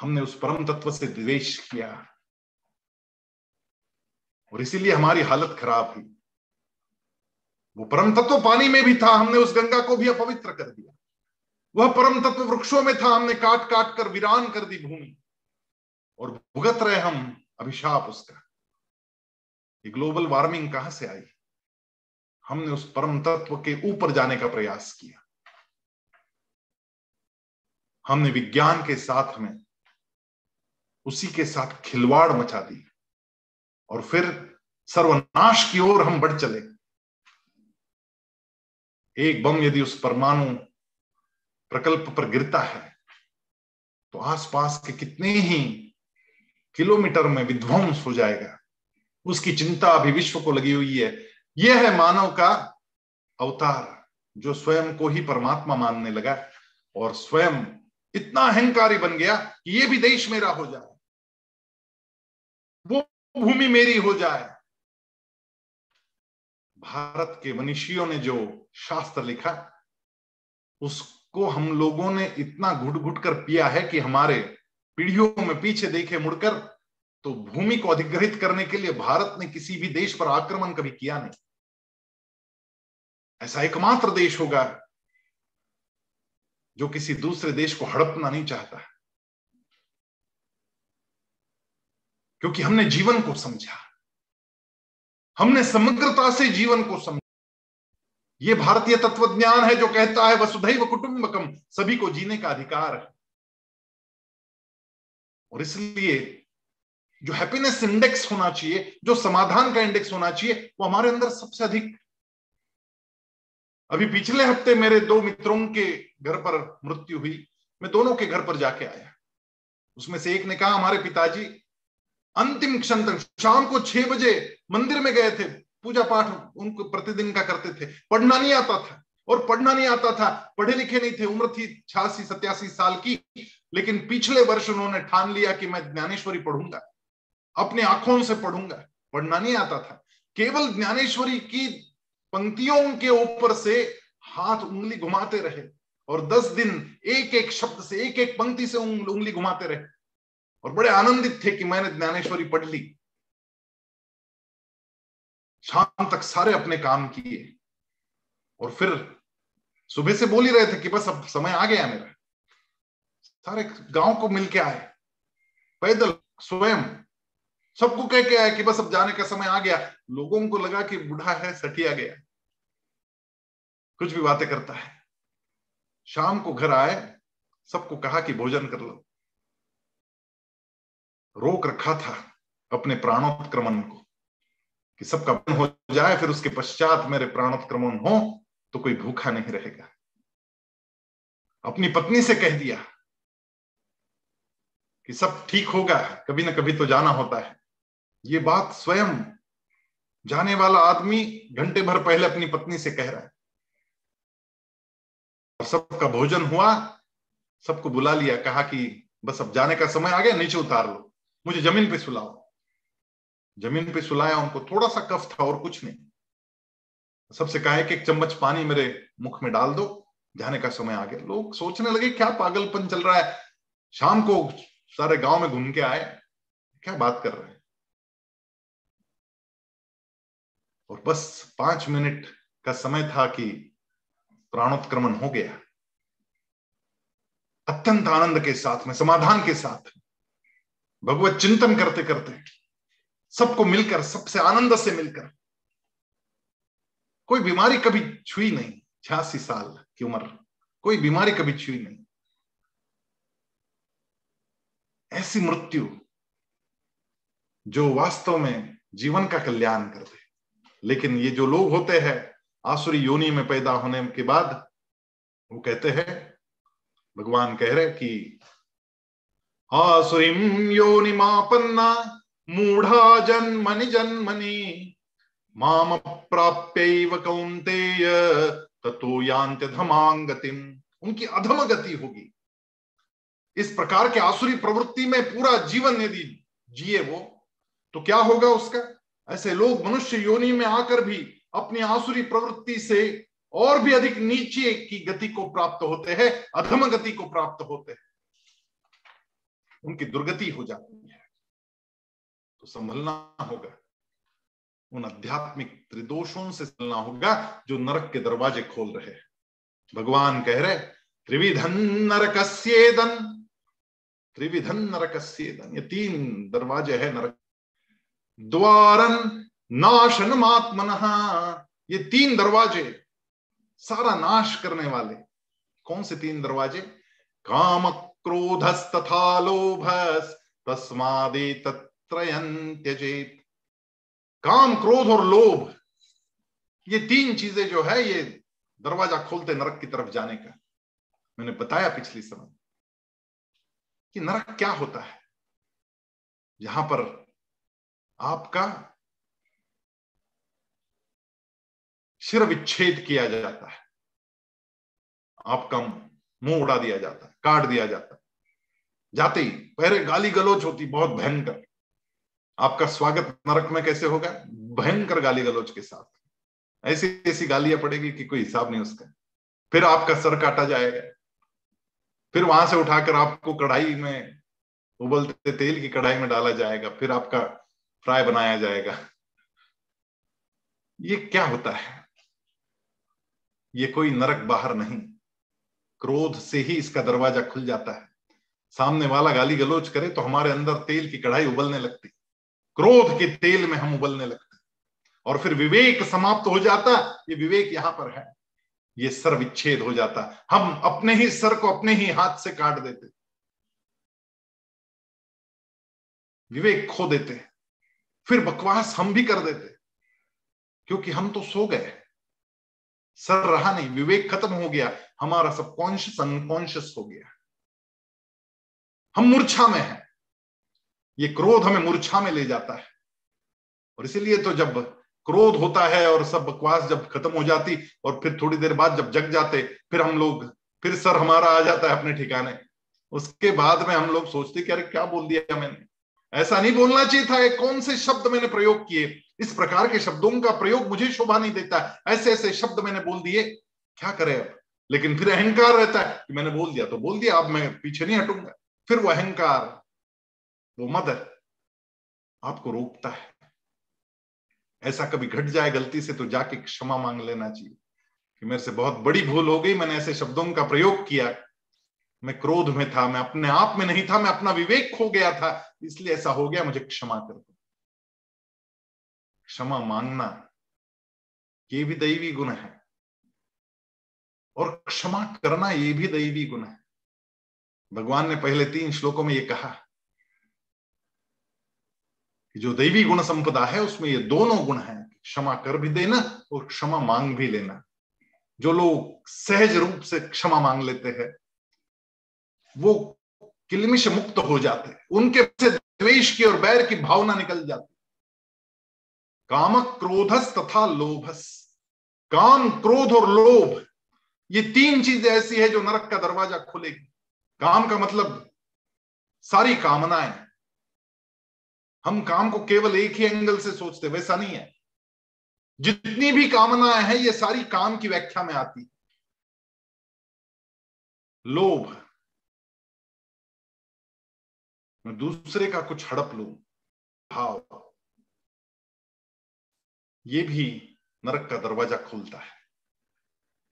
हमने उस परम तत्व से द्वेष किया। और इसीलिए हमारी हालत खराब हुई। वो परम तत्व पानी में भी था, हमने उस गंगा को भी अपवित्र कर दिया। वह परम तत्व वृक्षों में था। हमने काट काट कर वीरान कर दी भूमि और भुगत रहे हम अभिशाप उसका। ये ग्लोबल वार्मिंग कहाँ से आई? हमने उस परम तत्व के ऊपर जाने का प्रयास किया। हमने विज्ञान के साथ में उसी के साथ खिलवाड़ मचा दी और फिर सर्वनाश की ओर हम बढ़ चले। एक बम यदि उस परमाणु प्रकल्प पर गिरता है तो आसपास के कितने ही किलोमीटर में विध्वंस हो जाएगा। उसकी चिंता अभी विश्व को लगी हुई है। यह है मानव का अवतार, जो स्वयं को ही परमात्मा मानने लगा और स्वयं इतना अहंकारी बन गया कि ये भी देश मेरा हो जाए। वो भूमि मेरी हो जाए। भारत के मनीषियों ने जो शास्त्र लिखा उसको हम लोगों ने इतना घुट घुट कर पिया है कि हमारे पीढ़ियों में पीछे देखे मुड़कर तो भूमि को अधिग्रहित करने के लिए भारत ने किसी भी देश पर आक्रमण कभी किया नहीं। ऐसा एकमात्र देश होगा जो किसी दूसरे देश को हड़पना नहीं चाहता क्योंकि हमने जीवन को समझा। हमने समग्रता से जीवन को समझा। ये भारतीय तत्व ज्ञान है जो कहता है वसुधैव कुटुंबकम सभी को जीने का अधिकार है। और इसलिए जो हैप्पीनेस इंडेक्स होना चाहिए, जो समाधान का इंडेक्स होना चाहिए, वो हमारे अंदर सबसे अधिक। अभी पिछले हफ़्ते मेरे दो मित्रों के घर पर मृत्यु हुई। मैं दोनों के घर पर जाके आया। उसमें से एक ने कहा, हमारे पिताजी, अंतिम क्षण तक शाम को छह बजे मंदिर में गए थे। पूजा पाठ उनको प्रतिदिन का करते थे। पढ़ना नहीं आता था। और पढ़ना नहीं आता था। पढ़े लिखे नहीं थे। उम्र थी छियासी, सत्यासी साल की। लेकिन पिछले वर्ष उन्होंने ठान लिया कि मैं ज्ञानेश्वरी पढ़ूँगा। अपने आँखों से पढ़ूँगा। पढ़ना नहीं आता था। केवल ज्ञानेश्वरी की पंक्तियों के ऊपर से हाथ उंगली घुमाते रहे और दस दिन एक एक शब्द से एक एक पंक्ति से उंगली घुमाते रहे। और बड़े आनंदित थे कि मैंने ज्ञानेश्वरी पढ़ ली। शाम तक सारे अपने काम किए। और फिर सुबह से बोल ही रहे थे कि बस अब समय आ गया मेरा। सारे गाँव को मिलके आए। पैदल, स्वयं, सबको कह के आए कि बस अब जाने का समय आ गया। लोगों को लगा कि बूढ़ा है, सटिया गया। कुछ भी बातें करता है। शाम को घर आए, सबको कहा कि भोजन कर लो। रोक रखा था अपने प्राणोत्क्रमण को। कि सबका बन हो जाए, फिर उसके पश्चात मेरे प्राणोत्क्रमण हो तो कोई भूखा नहीं रहेगा। अपनी पत्नी से कह दिया कि सब ठीक होगा, कभी ना कभी तो जाना होता है। ये बात स्वयं जाने वाला आदमी घंटे भर पहले अपनी पत्नी से कह रहा है। और सबका भोजन हुआ, सबको बुला लिया, कहा कि बस अब जाने का समय आ गया, नीचे उतार लो, मुझे ज़मीन पे सुलाओ। ज़मीन पे सुलाया, उनको थोड़ा सा कफ था और कुछ नहीं। सबसे कहा कि एक चम्मच पानी मेरे मुख में डाल दो, जाने का समय आ गया। लोग सोचने लगे, क्या पागलपन चल रहा है? शाम को सारे गाँव में घूम के आए, क्या बात कर रहे हैं? और बस पाँच मिनट का समय था कि प्राणोत्क्रमण हो गया। अत्यंत आनंद के साथ, में समाधान के साथ, भगवत चिंतन करते करते सबको मिलकर, सबसे आनंद से मिलकर। कोई बीमारी कभी छुई नहीं, छियासी साल की उम्र। कोई बीमारी कभी छुई नहीं। ऐसी मृत्यु जो वास्तव में जीवन का कल्याण कर दे। लेकिन ये जो लोग होते हैं, आसुरी योनि में पैदा होने के बाद, वो कहते हैं, भगवान कह रहे कि आसुरीम योनि मापन्ना मूढ़ा जन्मनि जन्मनि, माम प्राप्य कौंतेय ततो उनकी अधम गति होगी। इस प्रकार के आसुरी प्रवृत्ति में पूरा जीवन यदि जिए वो तो क्या होगा उसका? ऐसे लोग मनुष्य योनि में आकर भी अपनी आसुरी प्रवृत्ति से और भी अधिक नीचे की गति को प्राप्त होते हैं अधम गति को प्राप्त होते हैं। उनकी दुर्गति हो जाती है। तो संभलना होगा। उन आध्यात्मिक त्रिदोषों से चलना होगा जो नरक के दरवाजे खोल रहे भगवान कह रहे त्रिविधन नरकस्येदन त्रिविधन नरकस्येदन ये तीन दरवाजे है नरक द्वारन नाशन मात्मन ये तीन दरवाजे, सारा नाश करने वाले। कौन से तीन दरवाजे? काम क्रोधस तथा लोभस तस्मादे तत्रयन त्यजेत काम, क्रोध और लोभ, ये तीन चीज़ें जो है, ये दरवाज़ा खोलते नरक की तरफ़ जाने का। मैंने बताया पिछली समय कि नरक क्या होता है? जहाँ पर आपका सिर विच्छेद किया जाता है। आपका मुँह उड़ा दिया जाता है, काट दिया जाता है। जाते ही पहले गाली गलोच होती, बहुत भयंकर। आपका स्वागत नरक में कैसे होगा? भयंकर गाली गलोच के साथ। ऐसी ऐसी गालियाँ पड़ेगी कि कोई हिसाब नहीं उसका। फिर आपका सर काटा जाएगा। फिर वहाँ से उठाकर आपको कढ़ाई में उबलते तेल की कढ़ाई में डाला जाएगा। फिर आपका फ्राई बनाया जाएगा। ये क्या होता है? ये कोई नरक बाहर नहीं। क्रोध से ही इसका दरवाज़ा खुल जाता है। सामने वाला गाली गलोच करे तो हमारे अंदर तेल की कढ़ाई उबलने लगती। क्रोध के तेल में हम उबलने लगते और फिर विवेक समाप्त हो जाता, ये विवेक यहाँ पर है। ये सर विच्छेद हो जाता। हम अपने ही सर को अपने ही हाथ से काट देते विवेक खो देते फिर बकवास हम भी कर देते क्योंकि हम तो सो गए। सर रहा नहीं। विवेक खत्म हो गया। हमारा सबकॉन्शियस, अनकॉन्शियस हो गया। हम मूर्छा में हैं। ये क्रोध हमें मूर्छा में ले जाता है। और इसीलिए तो जब क्रोध होता है और सब बकवास जब खत्म हो जाती और फिर थोड़ी देर बाद जब जग जाते, फिर हम लोग, फिर सर हमारा आ जाता है अपने ठिकाने। उसके बाद में हम लोग सोचते कि अरे क्या बोल दिया मैंने? ऐसा नहीं बोलना चाहिए था कौन से शब्द मैंने प्रयोग किए? इस प्रकार के शब्दों का प्रयोग मुझे शोभा नहीं देता। ऐसे ऐसे शब्द मैंने बोल दिए, क्या करे अब? लेकिन फिर अहंकार रहता है कि मैंने बोल दिया तो बोल दिया, अब मैं पीछे नहीं हटूँगा। फिर वो अहंकार वो मदर आपको रोकता है। ऐसा कभी घट जाए गलती से तो जाके क्षमा मांग लेना चाहिए कि मेरे से बहुत बड़ी भूल हो गई, मैंने ऐसे शब्दों का प्रयोग किया। मैं क्रोध में था, मैं अपने आप में नहीं था, मैं अपना विवेक खो गया था, इसलिए ऐसा हो गया, मुझे क्षमा कर दो। क्षमा मांगना ये भी दैवी गुण है और क्षमा करना ये भी दैवी गुण है। भगवान ने पहले तीन श्लोकों में ये कहा कि जो दैवी गुण संपदा है, उसमें ये दोनों गुण हैं, क्षमा कर भी देना और क्षमा मांग भी लेना। जो लोग सहज रूप से क्षमा मांग लेते हैं, वो किलमिश मुक्त हो जाते हैं। उनके से द्वेष की और बैर की भावना निकल जाती काम क्रोधस तथा लोभस। काम क्रोध और लोभ, ये तीन चीज़ें ऐसी है जो नरक का दरवाज़ा खोलेगी। काम का मतलब सारी कामनाएँ। हम काम को केवल एक ही एंगल से सोचते वैसा नहीं है। जितनी भी कामनाएँ हैं, ये सारी काम की व्याख्या में आती लोभ। मैं दूसरे का कुछ हड़प लू, भाव। ये भी नरक का दरवाज़ा खोलता है।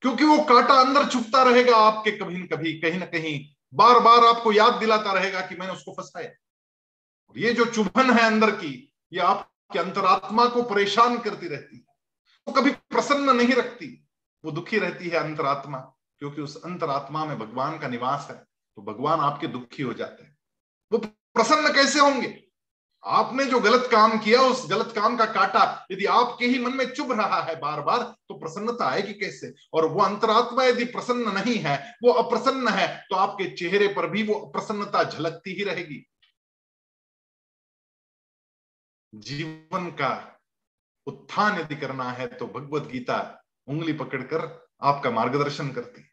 क्योंकि वो कांटा अंदर छुपता रहेगा आपके कभी न कभी, कहीं ना कहीं। बार बार आपको याद दिलाता रहेगा कि मैंने उसको फंसाया। ये जो चुभन है अंदर की, ये आपके अंतरात्मा को परेशान करती रहती है। वो कभी प्रसन्न नहीं रखती। वो दुखी रहती है अंतरात्मा, क्योंकि उस अंतरात्मा में भगवान का निवास है तो भगवान आपके दुखी हो जाते हैं। वो प्रसन्न कैसे होंगे? आपने जो गलत काम किया, उस गलत काम का काटा, यदि आपके ही मन में चुभ रहा है बार बार तो प्रसन्नता आएगी कैसे? और वो अंतरात्मा यदि प्रसन्न नहीं है, वो अप्रसन्न है तो आपके चेहरे पर भी वो अप्रसन्नता झलकती ही रहेगी। जीवन का उत्थान यदि करना है तो भगवत गीता उंगली पकड़कर आपका मार्गदर्शन करती है।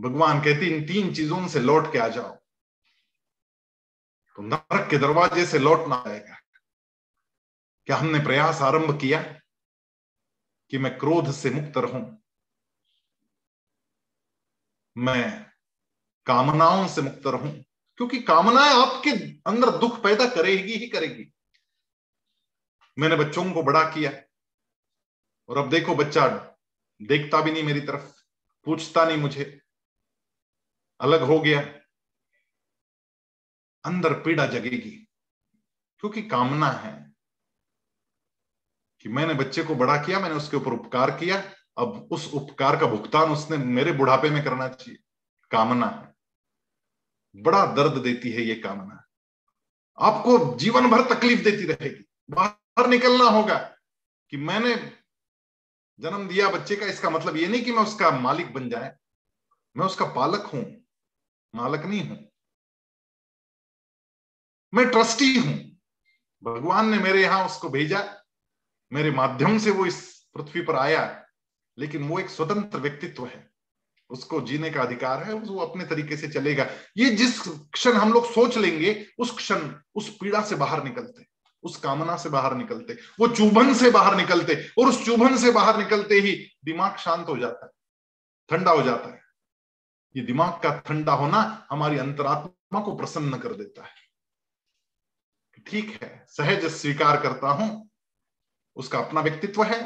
भगवान कहती, इन तीन चीज़ों से लौट के आ जाओ। तो नरक के दरवाजे से लौटना आएगा। क्या हमने प्रयास आरंभ किया कि मैं क्रोध से मुक्त रहूँ? मैं कामनाओं से मुक्त रहूँ? क्योंकि कामनाएँ आपके अंदर दुख पैदा करेगी ही करेगी। मैंने बच्चों को बड़ा किया। और अब देखो बच्चा, देखता भी नहीं मेरी तरफ़, पूछता नहीं मुझे। अलग हो गया। अंदर पीड़ा जगेगी, क्योंकि कामना है कि मैंने बच्चे को बड़ा किया, मैंने उसके ऊपर उपकार किया। अब उस उपकार का भुगतान उसने मेरे बुढ़ापे में करना चाहिए। कामना है। बड़ा दर्द देती है ये कामना। आपको जीवन भर तकलीफ़ देती रहेगी। बाहर निकलना होगा कि मैंने जन्म दिया बच्चे का, इसका मतलब ये नहीं कि मैं उसका मालिक बन जाए। मैं उसका पालक हूँ, मालक नहीं हूँ। मैं ट्रस्टी हूँ। भगवान ने मेरे यहाँ उसको भेजा, मेरे माध्यम से वो इस पृथ्वी पर आया, लेकिन वो एक स्वतंत्र व्यक्तित्व है। उसको जीने का अधिकार है, वो अपने तरीके से चलेगा। ये जिस क्षण हम लोग सोच लेंगे, उस क्षण, उस पीड़ा से बाहर निकलते उस कामना से बाहर निकलते, वो चुभन से बाहर निकलते और उस चुभन से बाहर निकलते ही दिमाग शांत हो जाता है, ठंडा हो जाता है। ये दिमाग का ठंडा होना हमारी अंतरात्मा को प्रसन्न कर देता है। ठीक है, सहज स्वीकार करता हूँ, उसका अपना व्यक्तित्व है,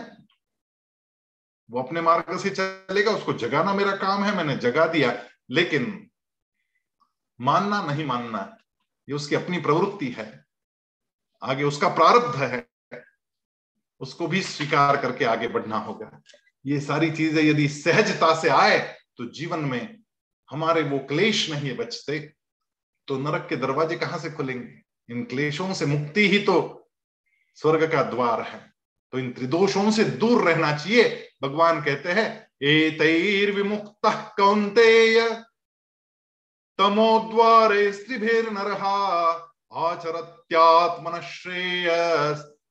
वो अपने मार्ग से चलेगा, उसको जगाना मेरा काम है, मैंने जगा दिया, लेकिन मानना नहीं मानना, ये उसकी अपनी प्रवृत्ति है। आगे उसका प्रारब्ध है, उसको भी स्वीकार करके आगे बढ़ना होगा। ये सारी चीज़ें यदि सहजता से आए तो जीवन में हमारे वो क्लेश नहीं बचते। तो नरक के दरवाजे कहाँ से खुलेंगे? इन क्लेशों से मुक्ति ही तो स्वर्ग का द्वार है। तो इन त्रिदोषों से दूर रहना चाहिए। भगवान कहते हैं ए तैर विमुक्त कौंतेय तमोद्वारे स्त्रिभेर नरहा आचरत्यात्मन श्रेय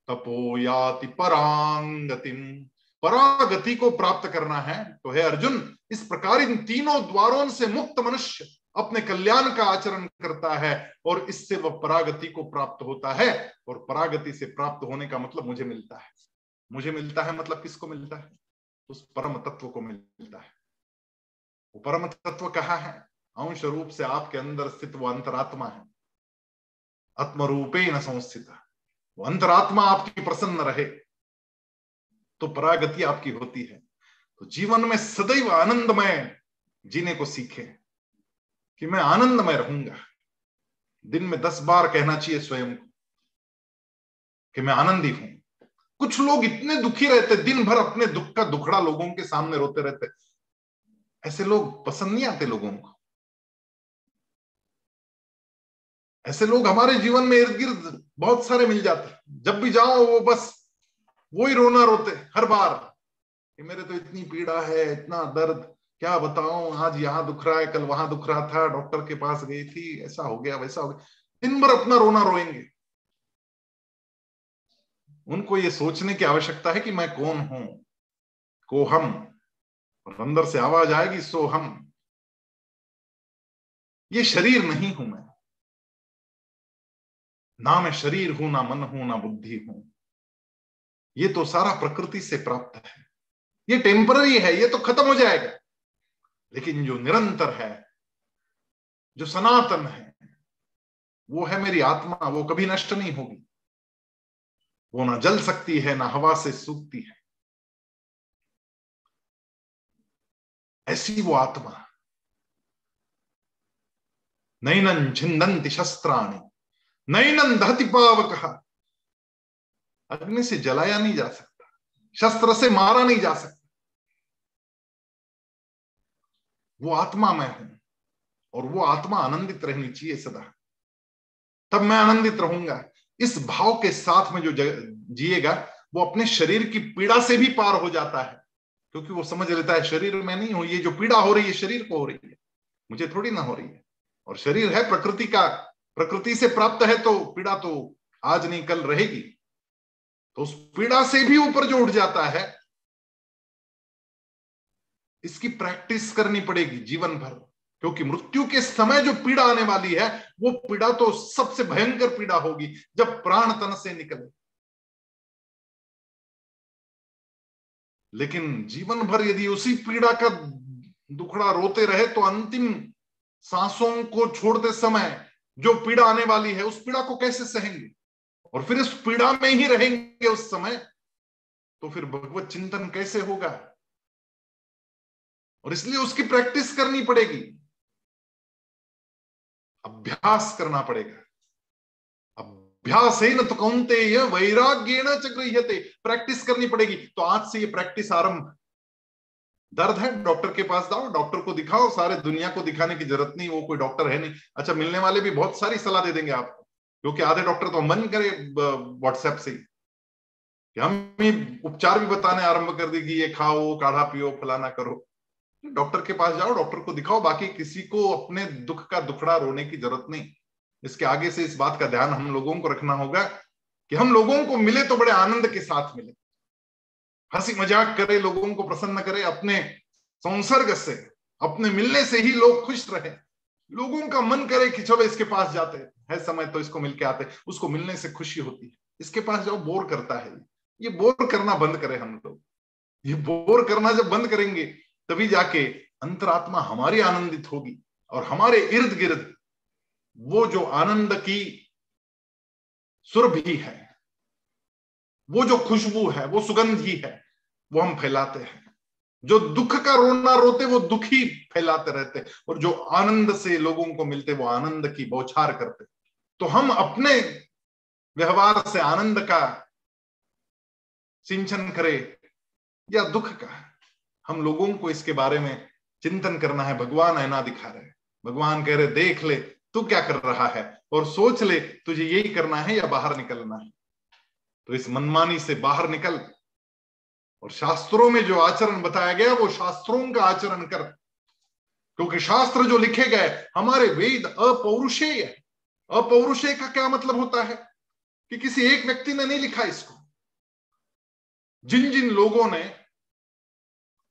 तपो याति परांगतिम परागति को प्राप्त करना है तो हे अर्जुन, इस प्रकार इन तीनों द्वारों से मुक्त मनुष्य अपने कल्याण का आचरण करता है, और इससे वह परागति को प्राप्त होता है, और परागति से प्राप्त होने का मतलब मुझे मिलता है। मुझे मिलता है मतलब किसको मिलता है? उस परम तत्व को मिलता है। वो परम तत्व कहा है? अंश रूप से आपके अंदर स्थित वो अंतरात्मा है। आत्मरूपे न संस्थित। वो अंतरात्मा आपकी प्रसन्न रहे तो परागति आपकी होती है। तो जीवन में सदैव आनंदमय जीने को सीखे, कि मैं आनंदमय रहूँगा। दिन में दस बार कहना चाहिए स्वयं को, कि मैं आनंदी हूँ। कुछ लोग इतने दुखी रहते, दिन भर अपने दुख का दुखड़ा लोगों के सामने रोते रहते। ऐसे लोग पसंद नहीं आते लोगों को। ऐसे लोग हमारे जीवन में इर्द गिर्द बहुत सारे मिल जाते हैं। जब भी जाओ, वो बस वो ही रोना रोते हर बार। कि मेरे तो इतनी पीड़ा है, इतना दर्द, क्या बताऊँ? आज यहाँ दुख रहा है, कल वहाँ दुख रहा था, डॉक्टर के पास गई थी, ऐसा हो गया, वैसा हो गया। दिन भर अपना रोना रोएँगे। उनको ये सोचने की आवश्यकता है कि मैं कौन हूँ? को हम? अंदर से आवाज़ आएगी, सो हम। ये शरीर नहीं हूँ मैं। ना मैं शरीर हूँ, ना मन हूँ, ना बुद्धि हूँ। ये तो सारा प्रकृति से प्राप्त है। ये टेम्पररी है, ये तो खत्म हो जाएगा। लेकिन जो निरंतर है, जो सनातन है, वो है मेरी आत्मा, वो कभी नष्ट नहीं होगी। वो ना जल सकती है, ना हवा से सूखती है। ऐसी वो आत्मा। नैनन छिंदंति शस्त्राणी। नैनन दहति पावक। अग्नि से जलाया नहीं जा सकता, शस्त्र से मारा नहीं जा सकता। वो आत्मा मैं हूँ, और वो आत्मा आनंदित रहनी चाहिए सदा। तब मैं आनंदित रहूँगा। इस भाव के साथ में जो जिएगा, वो अपने शरीर की पीड़ा से भी पार हो जाता है, क्योंकि वो समझ लेता है, शरीर में नहीं हो, ये जो पीड़ा हो रही है, शरीर को हो रही है। मुझे थोड़ी ना हो रही है। और शरीर है प्रकृति का प्रकृति से प्राप्त है तो पीड़ा तो आज नहीं, कल रहेगी। तो उस पीड़ा से भी ऊपर जो उठ जाता है, इसकी प्रैक्टिस करनी पड़ेगी जीवन भर, क्योंकि मृत्यु के समय जो पीड़ा आने वाली है, वो पीड़ा तो सबसे भयंकर पीड़ा होगी जब प्राण तन से निकले। लेकिन जीवन भर यदि उसी पीड़ा का दुखड़ा रोते रहे तो अंतिम सांसों को छोड़ते समय जो पीड़ा आने वाली है, उस पीड़ा को कैसे सहेंगे? और फिर इस पीड़ा में ही रहेंगे उस समय तो फिर भगवत चिंतन कैसे होगा? और इसलिए उसकी प्रैक्टिस करनी पड़ेगी। अभ्यास करना पड़ेगा। अभ्यास है न तो कौनते वैराग्य न चक्रियते प्रैक्टिस करनी पड़ेगी। तो आज से ये प्रैक्टिस आरंभ दर्द है, डॉक्टर के पास जाओ, डॉक्टर को दिखाओ, सारे दुनिया को दिखाने की ज़रूरत नहीं, वो कोई डॉक्टर है नहीं। अच्छा मिलने वाले भी बहुत सारी सलाह दे देंगे आपको, क्योंकि आधे डॉक्टर तो मन करे व्हाट्सएप से कि हम उपचार भी बताने आरंभ कर देगी ये खाओ, काढ़ा पियो, फलाना करो। डॉक्टर के पास जाओ, डॉक्टर को दिखाओ, बाकी किसी को अपने दुख का दुखड़ा रोने की ज़रूरत नहीं। इसके आगे से इस बात का ध्यान हम लोगों को रखना होगा कि हम लोगों को मिले तो बड़े आनंद के साथ मिले। हँसी मज़ाक करे, लोगों को प्रसन्न करे, अपने संसर्ग से, अपने मिलने से ही लोग खुश रहे। लोगों का मन करे कि चलो इसके पास जाते है। समय तो इसको मिलके आते उसको मिलने से खुशी होती है। इसके पास जाओ, बोर करता है। ये बोर करना बंद करे हम लोग। ये बोर करना जब बंद करेंगे, तभी जाके अंतरात्मा हमारी आनंदित होगी। और हमारे इर्द गिर्द वो जो आनंद की सुर भी है, वो जो खुशबू है, वो सुगंध ही है वो हम फैलाते हैं। जो दुख का रोना रोते, वो दुखी फैलाते रहते और जो आनंद से लोगों को मिलते, वो आनंद की बौछार करते तो हम अपने व्यवहार से आनंद का सिंचन करें या दुख का, हम लोगों को इसके बारे में चिंतन करना है। भगवान ऐना दिखा रहे भगवान कह रहे, देख ले, तू क्या कर रहा है? और सोच ले, तुझे यही करना है या बाहर निकलना है? तो इस मनमानी से बाहर निकल और शास्त्रों में जो आचरण बताया गया, वो शास्त्रों का आचरण कर। क्योंकि शास्त्र जो लिखे गए, हमारे वेद अपौरुषेय है। अपौरुषेय का क्या मतलब होता है? कि किसी एक व्यक्ति ने नहीं लिखा इसको। जिन जिन लोगों ने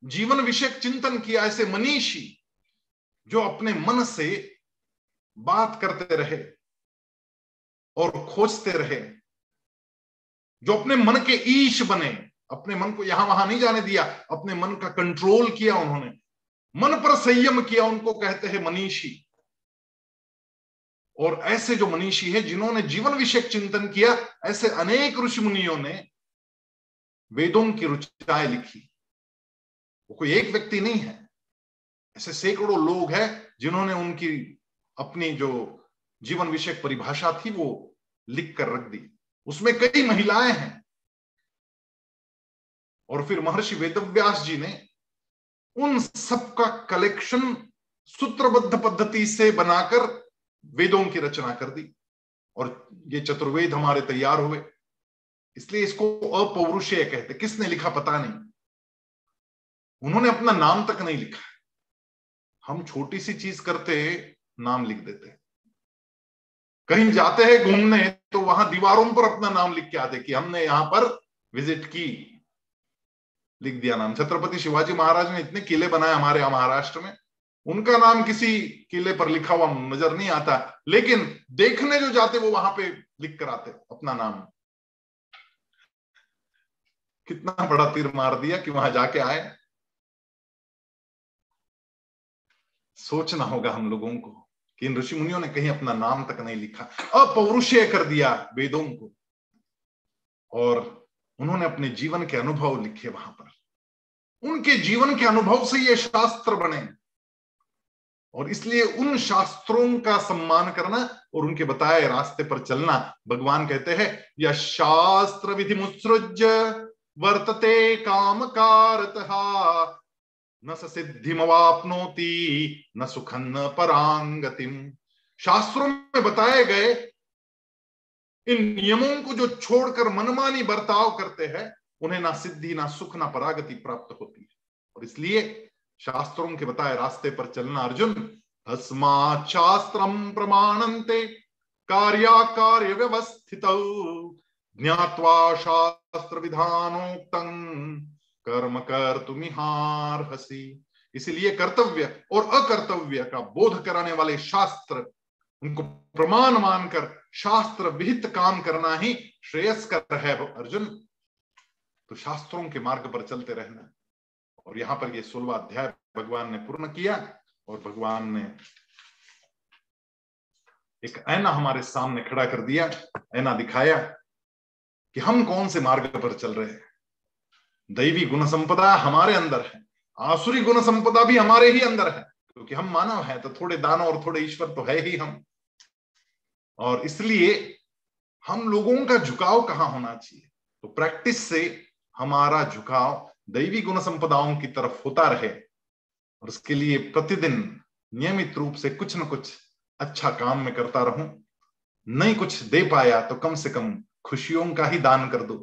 जीवन विषयक चिंतन किया, ऐसे मनीषी जो अपने मन से बात करते रहे और खोजते रहे, जो अपने मन के ईश बने अपने मन को यहाँ वहाँ नहीं जाने दिया, अपने मन का कंट्रोल किया उन्होंने। मन पर संयम किया उनको कहते हैं मनीषी। और ऐसे जो मनीषी है, जिन्होंने जीवन विषय चिंतन किया, ऐसे अनेक ऋषि मुनियों ने वेदों की रुचाएँ लिखी। वो कोई एक व्यक्ति नहीं है। ऐसे सैकड़ों लोग हैं, जिन्होंने उनकी अपनी जो जीवन विषय परिभाषा थी, वो लिख कर रख दी। उसमें कई महिलाएँ हैं। और फिर महर्षि वेदव्यास जी ने उन सबका कलेक्शन सूत्रबद्ध पद्धति से बनाकर वेदों की रचना कर दी। और ये चतुर्वेद हमारे तैयार हुए। इसलिए इसको अपौरुषेय कहते किसने लिखा पता नहीं। उन्होंने अपना नाम तक नहीं लिखा। हम छोटी सी चीज़ करते नाम लिख देते कहीं जाते हैं घूमने तो वहाँ दीवारों पर अपना नाम लिख के आते कि हमने यहाँ पर विज़िट की। लिख दिया नाम। छत्रपति शिवाजी महाराज ने इतने किले बनाए हमारे महाराष्ट्र में। उनका नाम किसी किले पर लिखा हुआ नज़र नहीं आता। लेकिन देखने जो जाते, वो वहाँ पे लिख कर आते, अपना नाम। कितना बड़ा तीर मार दिया कि वहाँ जाके आए। सोचना होगा हम लोगों को कि इन ऋषि मुनियों ने कहीं अपना नाम तक नहीं लिखा। अपौरुषेय कर दिया वेदों को। और उन्होंने अपने जीवन के अनुभव लिखे वहाँ पर। उनके जीवन के अनुभव से ये शास्त्र बने। और इसलिए उन शास्त्रों का सम्मान करना और उनके बताए रास्ते पर चलना, भगवान कहते हैं, यह शास्त्र विधि मुत्सृज वर्तते काम कारत न सिद्धिमवापनोति, न सुखन परांगतिम। शास्त्रों में बताए गए इन नियमों को जो छोड़कर मनमानी बर्ताव करते हैं, उन्हें ना सिद्धि, ना सुख, ना परागति प्राप्त होती है। और इसलिए शास्त्रों के बताए रास्ते पर चलना अर्जुन अस्मा शास्त्रम प्रमाणंते कार्याकार्य व्यवस्थित ज्ञावा शास्त्र विधानोक्त कर्म कर तुम्हार हसी इसलिए कर्तव्य और अकर्तव्य का बोध कराने वाले शास्त्र उनको प्रमाण मानकर शास्त्र विहित काम करना ही श्रेयस्कर है अर्जुन। तो शास्त्रों के मार्ग पर चलते रहना। और यहाँ पर ये सोलवा अध्याय भगवान ने पूर्ण किया और भगवान ने एक ऐना हमारे सामने खड़ा कर दिया, ऐना दिखाया कि हम कौन से मार्ग पर चल रहे हैं। दैवी गुण संपदा हमारे अंदर है, आसुरी गुण संपदा भी हमारे ही अंदर है, क्योंकि हम मानव हैं तो थोड़े दानव और थोड़े ईश्वर तो है ही हम। और इसलिए हम लोगों का झुकाव कहाँ होना चाहिए? तो प्रैक्टिस से हमारा झुकाव दैवी गुण संपदाओं की तरफ़ होता रहे और उसके लिए प्रतिदिन नियमित रूप से कुछ न कुछ अच्छा काम में करता रहूँ। नहीं कुछ दे पाया तो कम से कम खुशियों का ही दान कर दो।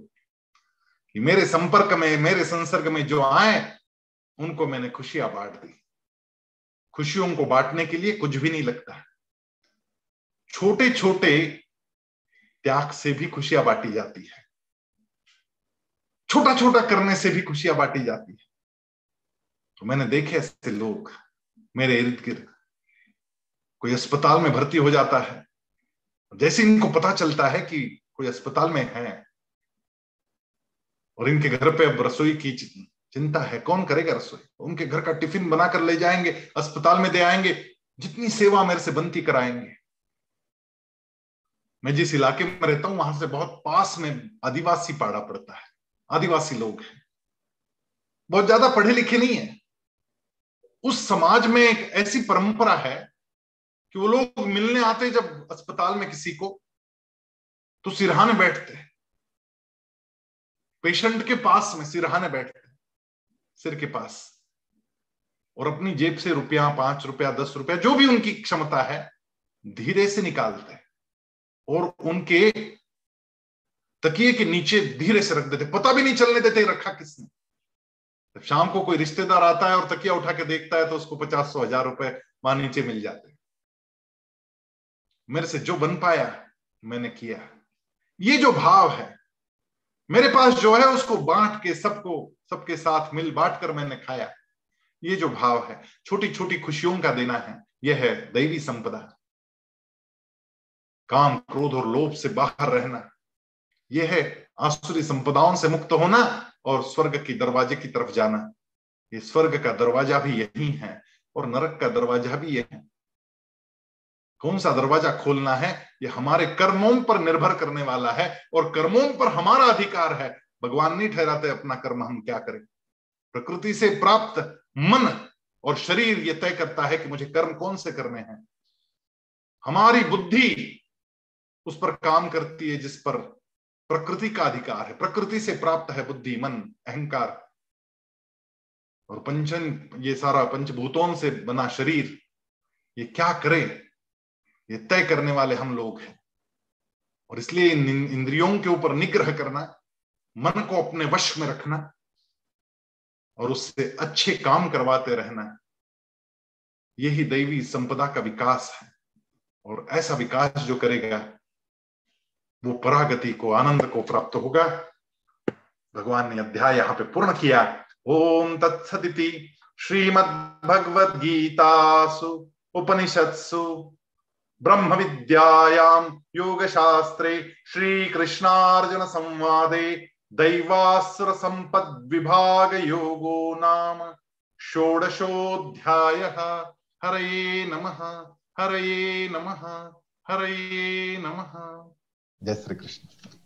कि मेरे संपर्क में, मेरे संसर्ग में जो आए, उनको मैंने खुशियाँ बांट दी। खुशियों को बांटने के लिए कुछ भी नहीं लगता। छोटे छोटे त्याग से भी खुशियाँ बांटी जाती है। छोटा छोटा करने से भी खुशियाँ बांटी जाती है। तो मैंने देखे ऐसे लोग, मेरे इर्द गिर्द। कोई अस्पताल में भर्ती हो जाता है। जैसे इनको पता चलता है कि कोई अस्पताल में है, और इनके घर पे अब रसोई की चिंता है, कौन करेगा रसोई? उनके घर का टिफ़िन बनाकर ले जाएँगे, अस्पताल में दे आएँगे, जितनी सेवा मेरे से बनती कराएँगे। मैं जिस इलाके में रहता हूँ, वहाँ से बहुत पास में आदिवासी पाड़ा पड़ता है। आदिवासी लोग हैं। बहुत ज़्यादा पढ़े लिखे नहीं है। उस समाज में एक ऐसी परंपरा है कि वो लोग मिलने आते जब अस्पताल में किसी को तो सिरहाने बैठते पेशेंट के पास में सिरहाने बैठते सिर के पास। और अपनी जेब से रुपया, पाँच रुपया, दस रुपया, जो भी उनकी क्षमता है, धीरे से निकालते और उनके तकिए के नीचे धीरे से रख देते, पता भी नहीं चलने देते रखा किसने। जब शाम को कोई रिश्तेदार आता है और तकिया उठा के देखता है तो उसको पचास सौ हज़ार रुपए वहाँ नीचे मिल जाते मेरे से जो बन पाया मैंने किया ये जो भाव है, मेरे पास जो है उसको बांट के सबको, सबके साथ मिल बांट कर मैंने खाया। ये जो भाव है छोटी छोटी खुशियों का देना है, यह है दैवी संपदा। काम, क्रोध और लोभ से बाहर रहना। यह है आसुरी संपदाओं से मुक्त होना और स्वर्ग की दरवाजे की तरफ़ जाना। ये स्वर्ग का दरवाज़ा भी यही है और नरक का दरवाज़ा भी यह है। कौन सा दरवाज़ा खोलना है? ये हमारे कर्मों पर निर्भर करने वाला है और कर्मों पर हमारा अधिकार है। भगवान नहीं ठहराते अपना कर्म हम क्या करें? प्रकृति से प्राप्त मन और शरीर ये तय करता है कि मुझे कर्म कौन से करने हैं। हमारी बुद्धि उस पर काम करती है जिस पर प्रकृति का अधिकार है। प्रकृति से प्राप्त है बुद्धि मन अहंकार। और पंचन, ये सारा पंचभूतों से बना शरीर, ये क्या करे? ये तय करने वाले हम लोग हैं। और इसलिए इन इंद्रियों के ऊपर निग्रह करना, मन को अपने वश में रखना, और उससे अच्छे काम करवाते रहना, यही दैवी संपदा का विकास है। और ऐसा विकास जो करेगा वो परागति को, आनंद को प्राप्त होगा। भगवान ने अध्याय यहाँ पे पूर्ण किया। ओम तत्सदिति श्रीमद भगवद गीतासु उपनिषत्सु ब्रह्म विद्यायाम योग शास्त्रे श्री कृष्णार्जुन संवादे दैवासुर संपद विभाग योगो नाम षोडशोऽध्याय। हरये नमः हरये नमः हरये नमः। जय श्री कृष्ण